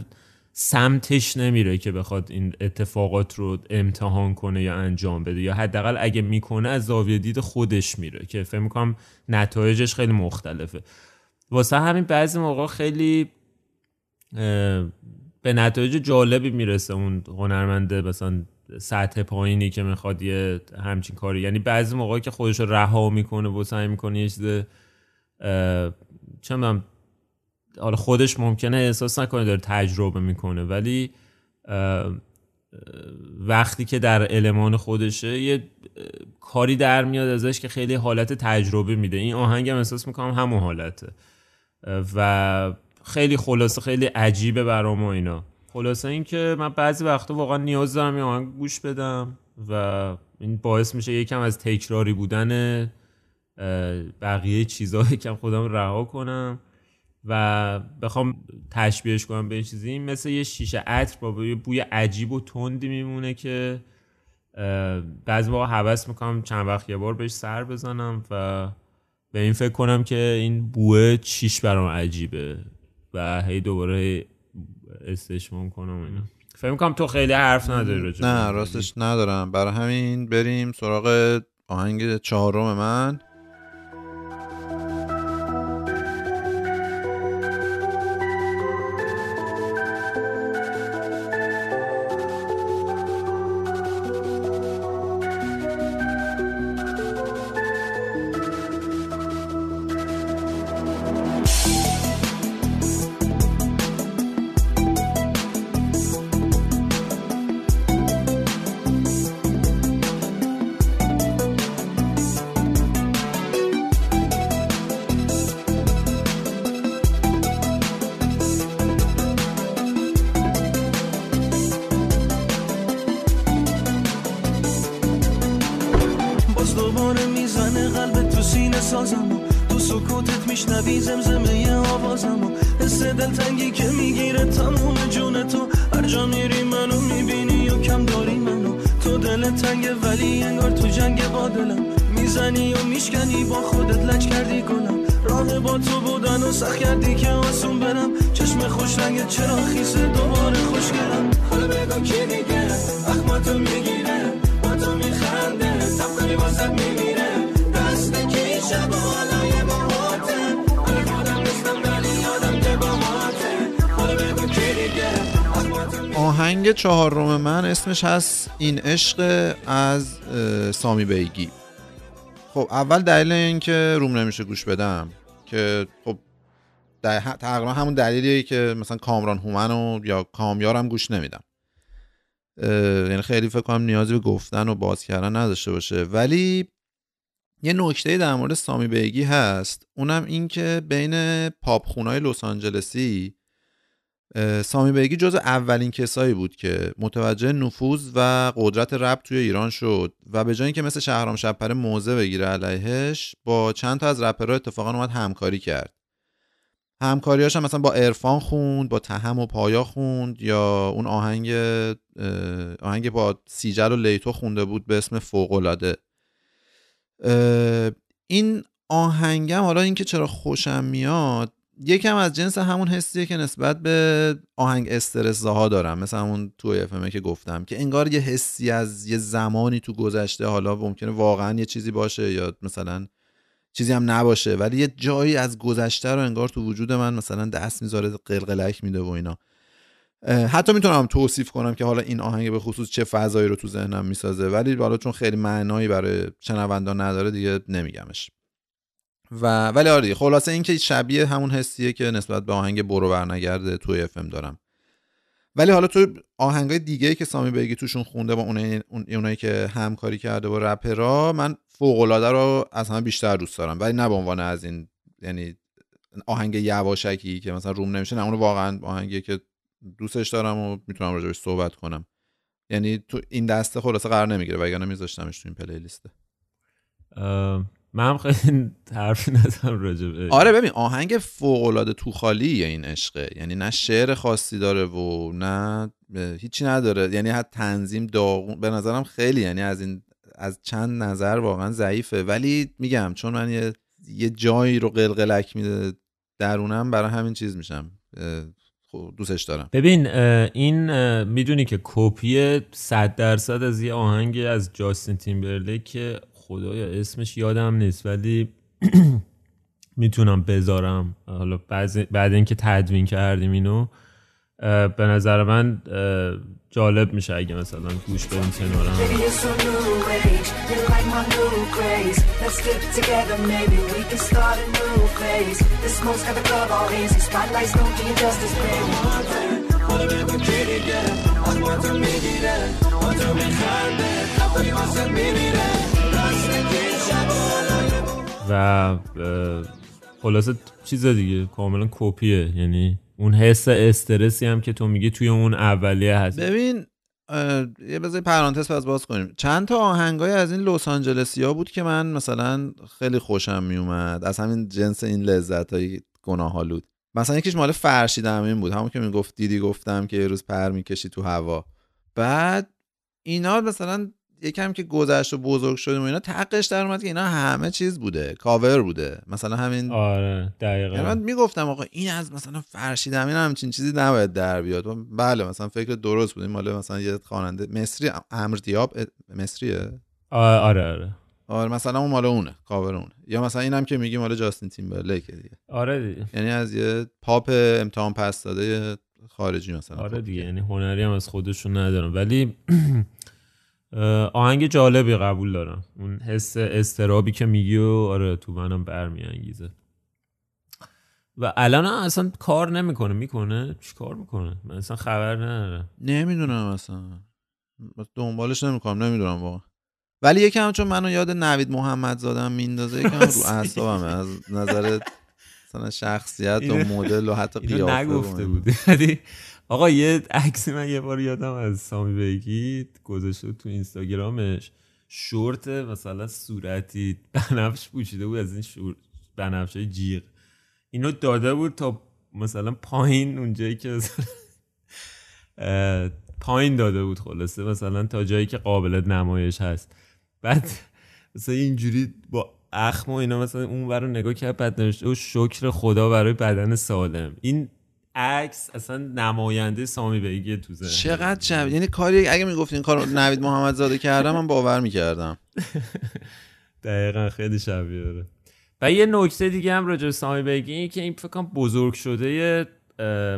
سمتش نمیره که بخواد این اتفاقات رو امتحان کنه یا انجام بده. یا حداقل اگه می‌کنه از زاویه دید خودش میره که فکر می‌کنم نتایجش خیلی مختلفه. واسه همین بعضی موقع خیلی به نتایج جالبی می‌رسه اون هنرمنده مثلا سطح پایینی که می‌خواد یه همچین کاری. یعنی بعضی موقع که خودش رو رها می‌کنه و سعی می‌کنه یه چیز چه حالا خودش ممکنه احساس نکنه داره تجربه می‌کنه ولی وقتی که در المان خودشه یه کاری در میاد ازش که خیلی حالت تجربه میده. این آهنگم احساس می‌کنم همون حالته. و خیلی خلاصه خیلی عجیبه برام و اینا. خلاصه این که من بعضی وقتا واقعا نیاز دارم یه آهنگ گوش بدم و این باعث میشه یکم از تکراری بودن بقیه چیزها یکم خودم رها کنم. و بخوام تشبیهش کنم به این چیزی. این مثل یه شیشه عطر با یه بوی عجیب و تندی میمونه که بعضی موقع حوض می‌کنم چند وقت یه بار بهش سر بزنم و به این فکر کنم که این بوه چیش برام عجیبه و هی دوباره استشمام کنم اینا. فکر می‌کنم تو خیلی حرف نداری راجع به نه. راستش ندارم. برای همین بریم سراغ آهنگ چهارم من. سخت کردی که آسون برم. چشم خوش رنگ چرا خیسه دوباره خوشگلم حالا بگو کی دیگه اخماتو می‌گیره. با تو میخنده. تب کنی واسد میمیره. دست کی شب و حالای باهاته حالا خودم نیستم ولی یادم که باهاته حالا بگو کی دیگه آهنگ چهارم من اسمش هست این عشق از سامی بیگی. خب اول دلیل این که روم نمیشه گوش بدم که خب در- تقریبا همون دلیلیه که مثلا کامران هومن و یا کامیارم گوش نمیدم. یعنی خیلی فکر کنم نیازی به گفتن و باز کردن نداشته باشه. ولی یه نکته در مورد سامی بیگی هست. اونم این که بین پاپ خونای لس آنجلسی سامی بیگی جز اولین کسایی بود که متوجه نفوذ و قدرت رپ توی ایران شد و به جای اینکه مثل شهرام شبپره موضع بگیره علیهش با چند تا از رپرها اتفاقا اومد همکاری کرد. همکاریاش هم مثلا با عرفان خوند با تهم و پایا خوند یا اون آهنگ آهنگ با سیجل و لیتو خونده بود به اسم فوق‌العاده. اه، این آهنگم حالا اینکه چرا خوشم میاد یکم از جنس همون حسیه که نسبت به آهنگ استرس ها دارم. مثل همون تو اف که گفتم که انگار یه حسی از یه زمانی تو گذشته حالا ممکنه واقعا یه چیزی باشه یا مثلا چیزی هم نباشه. ولی یه جایی از گذشته رو انگار تو وجود من مثلا دست می‌ذاره قلقلک میده و اینا. حتی می‌تونم توصیف کنم که حالا این آهنگ به خصوص چه فضایی رو تو ذهنم می‌سازه. ولی حالا چون خیلی معنایی برای شنوندان نداره دیگه نمیگمش. و ولی آره خلاصه این که شبیه همون حسیه که نسبت به آهنگ برو برنگرده اف دارم. ولی حالا تو آهنگای دیگه که سامی بیگی توشون خونده با اونایی, اون- اونایی که همکاری کرده با رپرها من فوق العاده رو از همه بیشتر دوست دارم ولی نه به عنوان از این یعنی آهنگ یواشکی که مثلا روم نمیشه نه اونو واقعا آهنگی که دوستش دارم و می‌تونم راجبش صحبت کنم. یعنی تو این دسته خلاصه قرار نمی‌گیره وگرنه میذاشتمش تو این پلیلیسته اه، من هم خیلی حرفی ندارم راجع آره ببین آهنگ فوق العاده تو خالی این عشقه. یعنی نه شعر خاصی داره و نه هیچی نداره. یعنی حتی تنظیم داغون به نظرم خیلی یعنی از این از چند نظر واقعا ضعیفه. ولی میگم چون من یه, یه جایی رو قلقلک میده درونم برای همین چیز میشم. خب دوستش دارم. ببین این می‌دونی که کپی 100 درصد از یه آهنگ از جاستین تیمبرلیک که خدایا اسمش یادم نیست ولی می‌تونم بذارم. حالا بعد اینکه تدوین کردیم اینو به نظر من جالب میشه اگه مثلا گوش بدیم کنارم. New craze. Let's get together, maybe we can start a new phase. This smoke's got the club all hazy. Spotlights don't do you justice, baby. و اه، خلاصه چیز دیگه کاملا کپیه یعنی اون حس استرسی هم که تو میگی توی اون اولیه هست ببین یه بذار پرانتز پس باز کنیم. چند تا آهنگای از این لس آنجلسی ها بود که من مثلا خیلی خوشم میومد؟ از همین جنس این لذت های گناهالود مثلا یکیش مال فرشید امین بود. همون که می‌گفت دیدی گفتم که یه روز پر می‌کشی تو هوا. بعد اینا مثلا یکم که گذشت و بزرگ شدیم و اینا تقش در اومد که اینا همه چیز بوده کاور بوده. مثلا همین آره دقیقا. یعنی من می‌گفتم آقا این از مثلا فرشید امین همچین چیزی نباید در بیاد. بله مثلا فکر درست بود. این مال مثلا یه خواننده مصری امر دیاب مصریه آره آره. آره مثلا اون مال اونه کاور اونه. یا مثلا اینم که میگی مال جاستین تیمبرلیک دیگه. آره دیگه. یعنی از یه پاپ امتحان پس داده خارجی مثلا. آره دیگه یعنی هنری هم از خودشون ندارم ولی آهنگ جالبی قبول دارم. اون حس اضطرابی که میگی و آره تو منم برمیانگیزه. و الان اصلا کار نمی‌کنه. می‌کنه؟ چی کار می‌کنه؟ من اصلا خبر ندارم. نمی‌دونم اصلا. دنبالش نمی‌کنم نمی‌دونم واقعا. ولی یکم چون منو یاد نوید محمد زادم میندازه یکم رو اعصابمه. از نظر مثلا شخصیت و مدل و حتی قیافه نگفته. بودی. آقا یه عکسی من یه بار یادم از سامی بیگی گذاشته تو اینستاگرامش. شورت مثلا صورتی بنفش پوشیده بود از این شور بنفش جیغ. اینو داده بود تا مثلا پایین اونجایی که مثلا پایین داده بود خلاصه مثلا تا جایی که قابل نمایش هست. بعد مثلا اینجوری با اخم و اینا مثلا اون رو نگاه کرد بعد نوشته و شکر خدا برای بدن سالم. این عکس اصلا نماینده سامی بیگی تو ذهنم. چقدر شب یعنی کاری اگه می‌گفت این کار نوید محمد زاده کردم من باور می‌کردم. دقیقا خیلی شبیه داره و یه نکته دیگه هم راجع سامی بیگی اینه که این فکر کنم بزرگ شده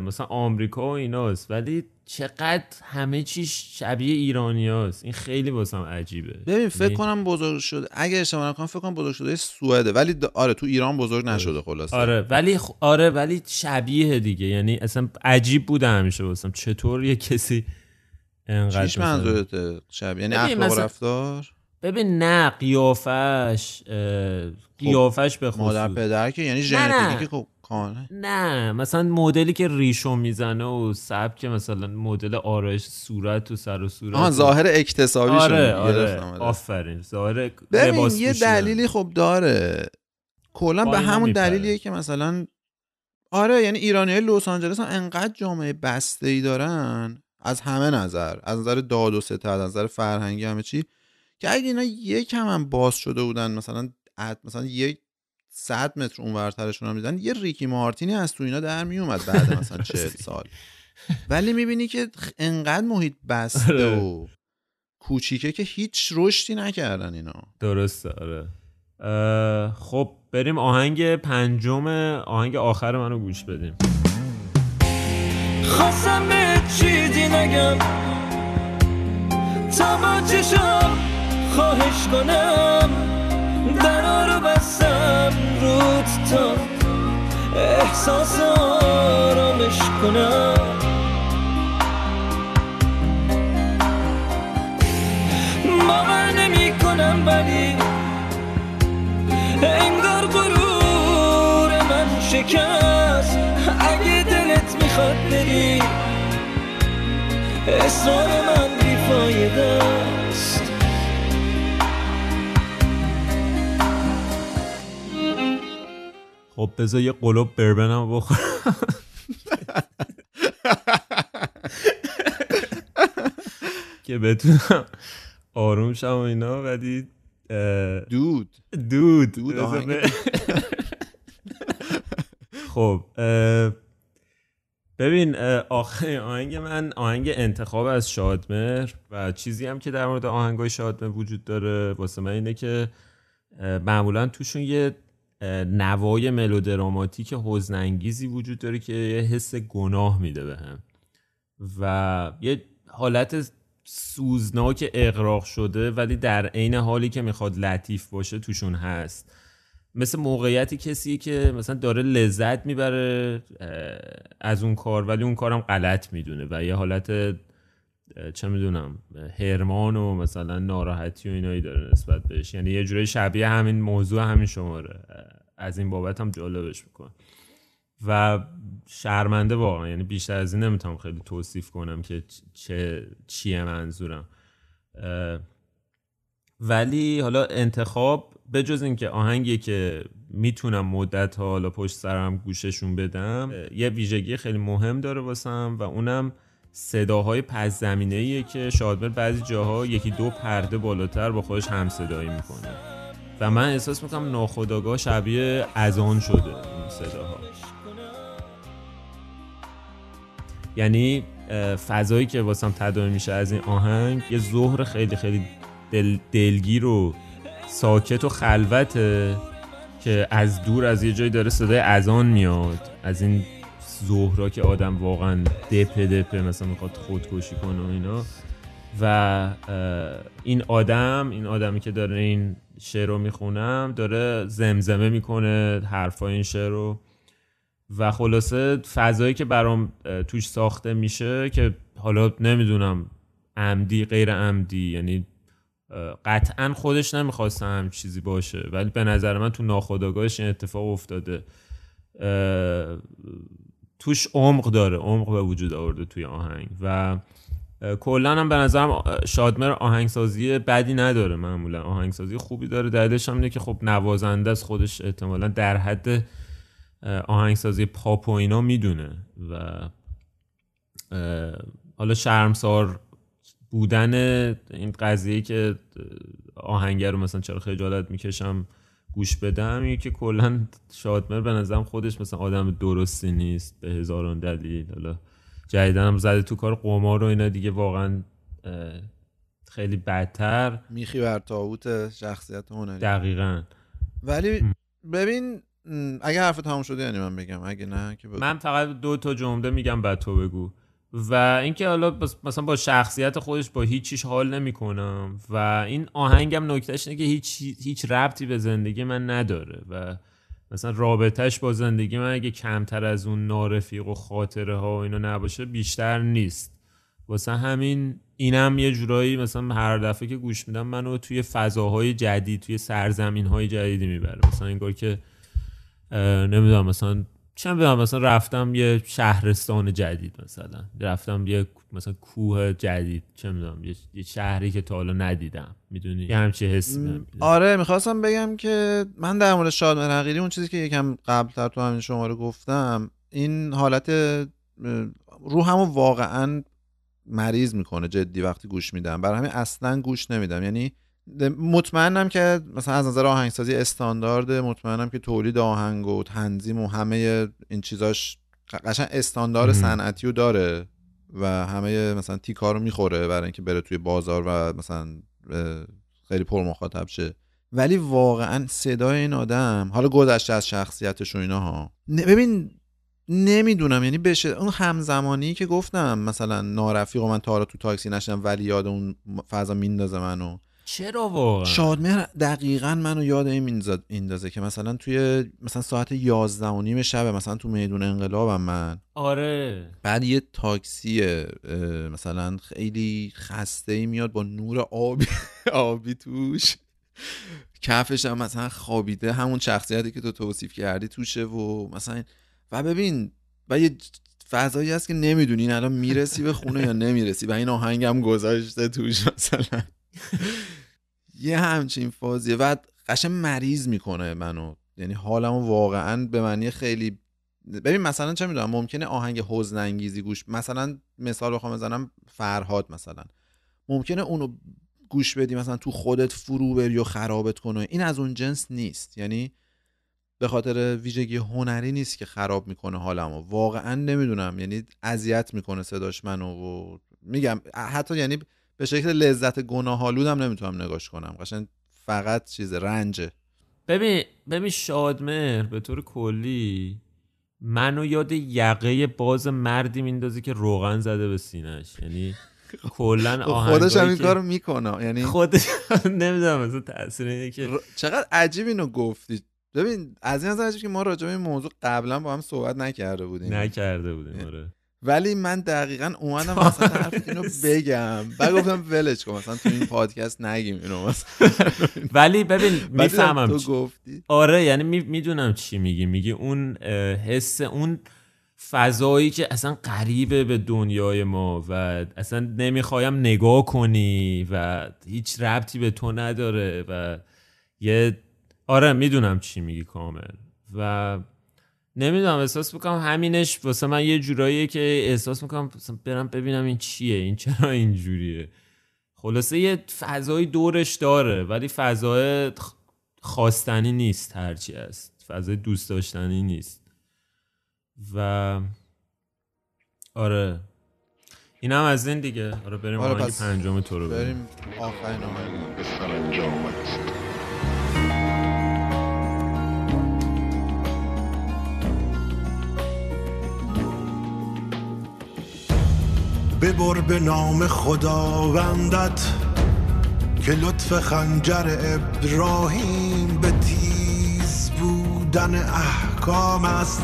مثلا آمریکا و ایناست. ولی چقدر همه چیش شبیه ایرانی هست. این خیلی واسم عجیبه. ببین فکر یعنی- کنم بزرگ شده اگه اشتباه نکنم فکر کنم بزرگ شده سوئده. ولی آره تو ایران بزرگ نشده خلاصه. آره ولی خ- آره ولی شبیه دیگه. یعنی اصلا عجیب بوده همیشه واسم. چطور یه کسی انقدر چیش مثلا- منظورته شب یعنی اخلاق رفتار؟ ببین نه قیافش اه، قیافش به خصوص. مادر پدر که یعنی ژنتیکی خب کاملا نه مثلا مدلی که ریشو می‌زنه و سبک مثلا مدل آرایش صورت و سر و صورت آها و- ظاهر اکتسابی آره آره آره. آفرین ظاهر لباس یه. دلیلی خب داره کلا به اینا همون. دلیلیه که مثلا آره یعنی ایرانی های لس آنجلس هم انقدر جامعه بسته ای دارن از همه نظر از نظر داد و ستد از نظر فرهنگی همه چی که اگه اینا یکم هم باز شده بودن مثلا مثلا یک صد متر اون ورترشون هم دیدن یه ریکی مارتینی از تو اینا در میومد بعد مثلا چهل سال. ولی می‌بینی که انقدر محیط بسته آره. و کوچیکه که هیچ رشدی نکردن اینا. درسته آره. اه، خب بریم آهنگ پنجم آهنگ آخر منو گوش بدیم. خواستم به چیزی نگم. تا با چشم خواهش کنم. رو بستم رود تا احساس آرامش کنم. باور نمی کنم ولی انگار غرور شکست. اگه دلت می‌خواد بری اصرار من بیفایده. خب بذار یه قلوب بربنم بخورم. که بتونم آروم شم و اینا ولی دود. دود. دود خب ببین اه، آخر آهنگ من آهنگ انتخاب از شادمر و چیزی هم که در مورد آهنگای شادمر وجود داره واسه من اینه که معمولا توشون یه نوای ملودراماتیک حزنانگیزی وجود داره که یه حس گناه میده بهم و یه حالت سوزناک اقراق شده ولی در عین حالی که می‌خواد لطیف باشه توشون هست. مثل موقعیتی کسی که مثلا داره لذت می‌بره از اون کار ولی اون کارم غلط می‌دونه و یه حالت چه می‌دونم هرمان و مثلا ناراحتی و اینایی داره نسبت بهش. یعنی یه جوری شبیه همین موضوع همین شماره. از این بابت هم جالبش می‌کنه. و شرمنده واقعا یعنی بیشتر از این نمی‌تونم خیلی توصیف کنم که چه چیه منظورم. ولی حالا انتخاب بجز اینکه آهنگی که می‌تونم مدت ها حالا پشت سرم گوششون بدم یه ویژگی خیلی مهم داره واسم و اونم صداهای پس زمینه ایه که شادمر بعضی جاها یکی دو پرده بالاتر با خودش هم صدایی می‌کنه. و من احساس می‌کنم ناخداگاه شبیه اذان شده این صداها. یعنی فضایی که واسم تداعی میشه از این آهنگ یه ظهر خیلی خیلی دل دلگیر و ساکت و خلوته که از دور از یه جایی داره صدای اذان میاد. از این ظهرا که آدم واقعا دپه دپه مثلا می‌خواد خودکشی کنه و اینا. و این آدم این آدمی که داره این شعر رو می‌خونم داره زمزمه می‌کنه حرفای این شعر رو. و خلاصه فضایی که برام توش ساخته میشه که حالا نمی‌دونم عمدی غیر عمدی یعنی قطعا خودش نمی‌خواسته هم چیزی باشه. ولی به نظر من تو ناخودآگاهش این اتفاق افتاده. توش عمق داره عمق به وجود آورده توی آهنگ و کلا هم به نظرم شادمر آهنگسازی بدی نداره معمولا. آهنگسازی خوبی داره. دلیلش هم اینه که خب نوازنده از خودش احتمالا در حد آهنگسازی پاپ و اینا می‌دونه و حالا شرمسار بودن این قضیه که آهنگر رو مثلا چرا خجالت می‌کشم گوش بدم اینه که کلا شادمر به نظرم خودش مثلا آدم درستی نیست به هزاران دلیل. حالا جدیدن هم زده تو کار قمار و اینا دیگه واقعا خیلی بدتر. میخی بر تاوت شخصیت هنری. دقیقا. ولی ببین اگه حرف تموم شده یعنی من بگم اگه نه که. من فقط دو تا جمله میگم بعد تو بگو. و اینکه حالا مثلا با شخصیت خودش با هیچ چیش حال نمی‌کنم و این آهنگم نکتهش اینه که هیچ هیچ ربطی به زندگی من نداره و مثلا رابطهش با زندگی من اگه کمتر از اون نارفیق و خاطره ها و اینا نباشه بیشتر نیست. واسه همین اینم یه جورایی مثلا هر دفعه که گوش میدم منو توی فضاهای جدید توی سرزمین های جدیدی می‌بره. مثلا انگار که نمی‌دونم مثلا چه می‌دونم مثلا رفتم یه شهرستان جدید مثلا. رفتم یه مثلا کوه جدید چه می‌دونم یه, شهری که تا حالا ندیدم. می‌دونی؟ یه همچی حس م،. آره می‌خواستم بگم که من در مورد شادمر حقیری اون چیزی که یکم قبلتر تو همین شماره گفتم این حالت اه، رو همو واقعا مریض می‌کنه جدی وقتی گوش میدم. برای همین اصلا گوش نمیدم. یعنی مطمئنم که مثلا از نظر آهنگسازی استاندارد مطمئنم که تولید آهنگ و تنظیم و همه این چیزاش قشنگ استاندارد. صنعتی رو داره و همه مثلا تیکا رو می‌خوره برای اینکه بره توی بازار و مثلا خیلی پر مخاطب شه. ولی واقعا صدای این آدم حالا گذشته از شخصیتش و اینا ها. ببین نمی‌دونم یعنی بشه اون همزمانی که گفتم مثلا نارفیق و من تا حالا تو تاکسی نشدم ولی یاد اون فضا میندازه منو. چرا واقعا؟ شادمهر دقیقا منو یاد این میندازه- که مثلا توی مثلا ساعت یازده و نیم شب مثلا تو میدون انقلابم من. آره. بعد یه تاکسی مثلا خیلی خسته ای میاد با نور آبی آبی توش. کفش هم مثلا خوابیده همون شخصیتی که تو توصیف کردی توشه و مثلا و ببین و یه فضایی هست که نمی‌دونی الان می‌رسی به خونه یا نمی‌رسی و این آهنگ هم گذاشته توش مثلا. یه همچین فازیه. و قشن مریض می‌کنه منو. یعنی حالمو واقعا به معنی خیلی ببین مثلا چه می‌دونم ممکنه آهنگ حزن انگیزی گوش مثلا مثال بخوام بزنم فرهاد مثلا. ممکنه اونو گوش بدی مثلا تو خودت فرو بری و خرابت کنه. این از اون جنس نیست. یعنی به خاطر ویژگی هنری نیست که خراب می‌کنه حالمو. واقعا نمی‌دونم. یعنی اذیت می‌کنه صداش منو و میگم حتی یعنی به شکل لذت گناهالودم نمی‌تونم نگاش کنم. قشنگ فقط چیز رنجه. ببین ببین شادمهر به طور کلی منو یاد یقه باز مردی میندازه که روغن زده به سینش یعنی کلا خب خودش هم این کارو می‌کنه. یعنی خودش نمی‌دونم مثلا تاثیر اینه که چقدر عجیب اینو گفتی. ببین از این نظر که ما راجع به این موضوع قبلا با هم صحبت نکرده بودیم. نکرده بودیم آره. ولی من دقیقا اومدم مثلا حرف اینو بگم. بعد گفتم ولش کن مثلا تو این پادکست نگیم اینو مثلا. ولی ببین می‌فهمم تو گفتی. آره یعنی می‌دونم چی میگی. میگی اون حس اون فضایی که اصلا قریبه به دنیای ما و اصلا نمی‌خوایم نگاه کنی و هیچ ربطی به تو نداره و یه آره می‌دونم چی میگی کامل. و نمی‌دونم احساس می‌کنم همینش واسه من یه جوراییه که احساس می‌کنم برم ببینم این چیه این چرا اینجوریه. خلاصه یه فضایی دورش داره ولی فضای خواستنی نیست هرچی هست. فضای دوست داشتنی نیست. و آره. این هم از این دیگه. آره بریم آره، پنجم تو رو بریم بریم آخرین آهنگ. ببر به نام خداوندت که لطف خنجر ابراهیم به تیز بودن احکام است.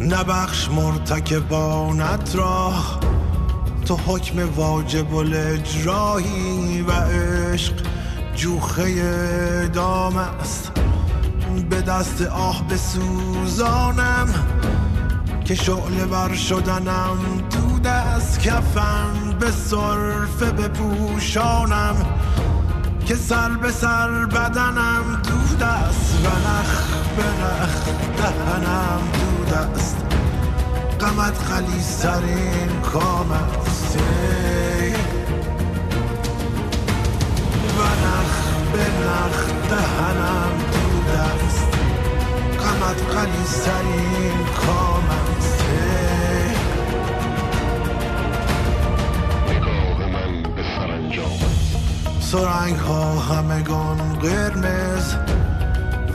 نبخش مرتکبانت را. تو حکم واجب الاجرایی و عشق جوخه دام است. به دست آه بسوزانم. که شعله بر شدنم تو دست کفن به صرفه بپوشانم که سر به سر بدنم دود است و نخ به نخ دهنم دود است غمت خلیسترین کام است. و نخ به نخ دهنم دود است غمت خلیسترین کام نگاه من به سرانجامت سرنگ ها همگان قرمز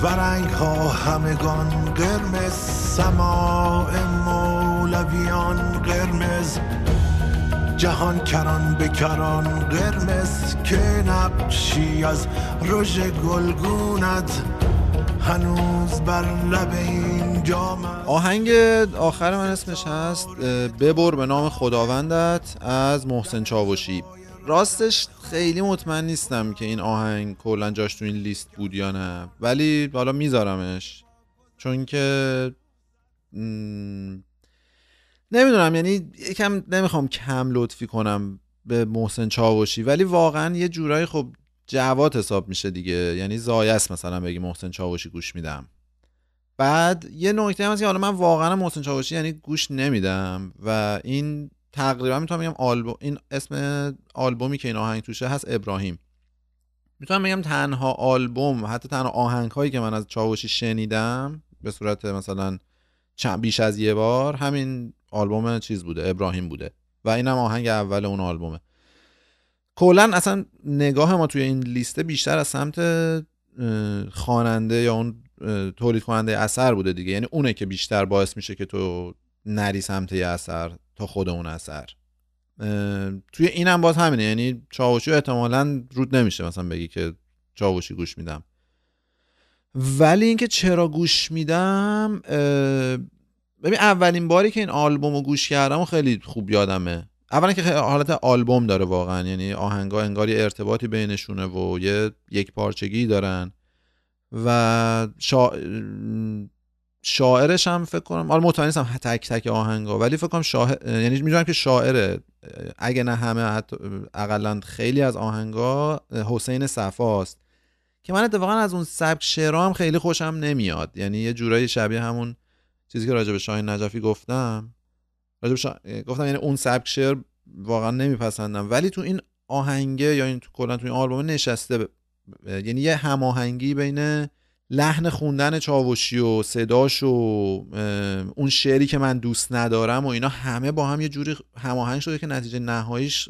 و رنگ ها همگان قرمز. سماع مولویان قرمز جهان کران به کران قرمز. که نقشی از رژ گلگونت هنوز بر لب این. آهنگ آخر من اسمش هست ببر به نام خداوندت از محسن چاوشی راستش خیلی مطمئن نیستم که این آهنگ کلا جاش تو این لیست بود یا نه ولی حالا میذارمش چون که م، نمی‌دونم یعنی یکم نمی‌خوام کم لطفی کنم به محسن چاوشی ولی واقعا یه جورایی خب جواد حساب میشه دیگه. یعنی زایست مثلا بگی محسن چاوشی گوش میدم. بعد یه نکته هم هست که حالا من واقعا محسن چاوشی یعنی گوش نمیدم و این تقریبا می‌تونم بگم آلبوم این اسم آلبومی که این آهنگ توشه هست ابراهیم. می‌تونم بگم تنها آلبوم حتی تنها آهنگ هایی که من از چاوشی شنیدم به صورت مثلا چند بیش از یه بار همین آلبوم چیز بوده ابراهیم بوده. و اینم آهنگ اول اون آلبومه. کلا اصلا نگاه ما توی این لیسته بیشتر از سمت خواننده یا اون تولید کننده اثر بوده دیگه. یعنی اونه که بیشتر باعث میشه که تو نری سمت یه اثر تا خود اون اثر. توی اینم باز همینه. یعنی چاوشی احتمالا رود نمیشه مثلا بگی که چاوشی گوش میدم. ولی اینکه چرا گوش میدم ببین اولین باری که این آلبوم رو گوش کردم خیلی خوب یادمه. اولا که حالت آلبوم داره واقعا. یعنی آهنگا انگار یه ارتباطی بینشونه و یه یک پارچگی دارن. و شا... شاعرش هم فکر کنم حالا مطمئن نیستم تک تک آهنگا ولی فکر کنم شاعر یعنی می‌دونم که شاعره اگه نه همه حتی اقلا خیلی از آهنگا حسین صفاست که من اتفاقا از اون سبک شعرها هم خیلی خوشم نمیاد. یعنی یه جورایی شبیه همون چیزی که راجع به شاهین نجفی گفتم. شا... گفتم یعنی اون سبک شعر واقعا نمیپسندم. ولی تو این آهنگه یا این تو کلا تو این آلبوم نشسته ب... یعنی یه هماهنگی بین لحن خوندن چاوشی و صداش و اون شعری که من دوست ندارم و اینا همه با هم یه جوری هماهنگ شده که نتیجه نهاییش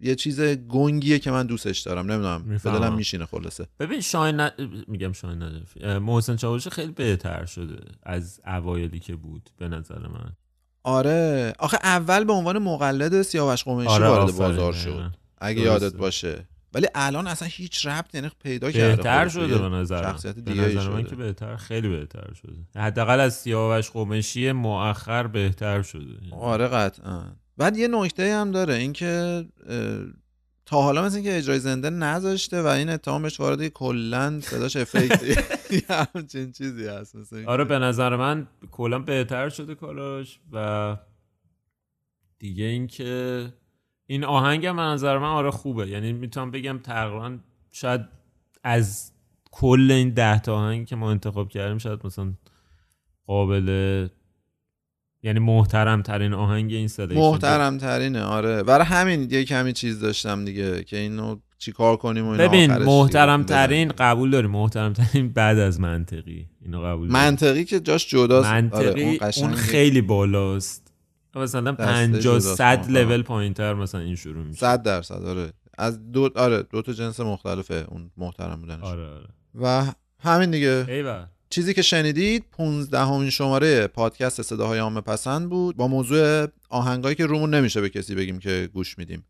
یه چیز گنگیه که من دوستش دارم. نمی‌دونم به دلم میشینه خلاصه. ببین شاین ن... میگم شاین نجفی. محسن چاوشی خیلی بهتر شده از اوایلی که بود به نظر من. آره آخه اول به عنوان مقلد سیاوش قمیشی آره، وارد بازار. شد اگه درسته. یادت باشه ولی الان اصلا هیچ ربط یعنی پیدا کرده بهتر. شده به نظر. شخصیت به دیگه نظر من که بهتر خیلی بهتر شده حداقل از سیاوش قمشی مؤخر بهتر شده آره قطعا بعد یه نکته هم داره اینکه تا حالا مثل اینکه اجرای زنده نذاشته و این اتهام بهش وارد کلا صداش effect همچین چیزی هست مثل اینکه- آره به نظر من کلا بهتر شده کاراش و دیگه اینکه این آهنگ هم به نظر من آره خوبه. یعنی می‌تونم بگم تقریبا شاید از کل این ده تا آهنگ که ما انتخاب کردیم شاید مثلا قابل یعنی محترم ترین آهنگ این selection محترم ترینه آره. برای همین یه کمی چیز داشتم دیگه که اینو چیکار کنیم و اینا ببین محترم ترین قبول داریم محترم ترین بعد از منطقی. اینو قبول داریم. منطقی که جاش جداست. آره، منطقی اون اون, قشنگ خیلی بالاست. مثلا دسته 50 جداست، 100 محترم. لول پایینتر مثلا این شروع میشه. صد درصد آره. از دو آره دو تا جنس مختلفه اون محترم بودنش. آره آره. و همین دیگه. ایول چیزی که شنیدید 15 همین شماره پادکست صداهای عامه پسند بود با موضوع آهنگایی که رومون نمیشه به کسی بگیم که گوش میدیم.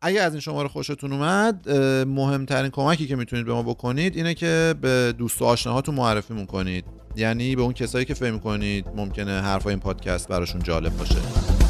اگه از این شماره خوشتون اومد مهمترین کمکی که می‌تونید به ما بکنید اینه که به دوست و آشناهاتون معرفیمون کنید. یعنی به اون کسایی که فکر کنید ممکنه حرفای این پادکست براشون جالب باشه.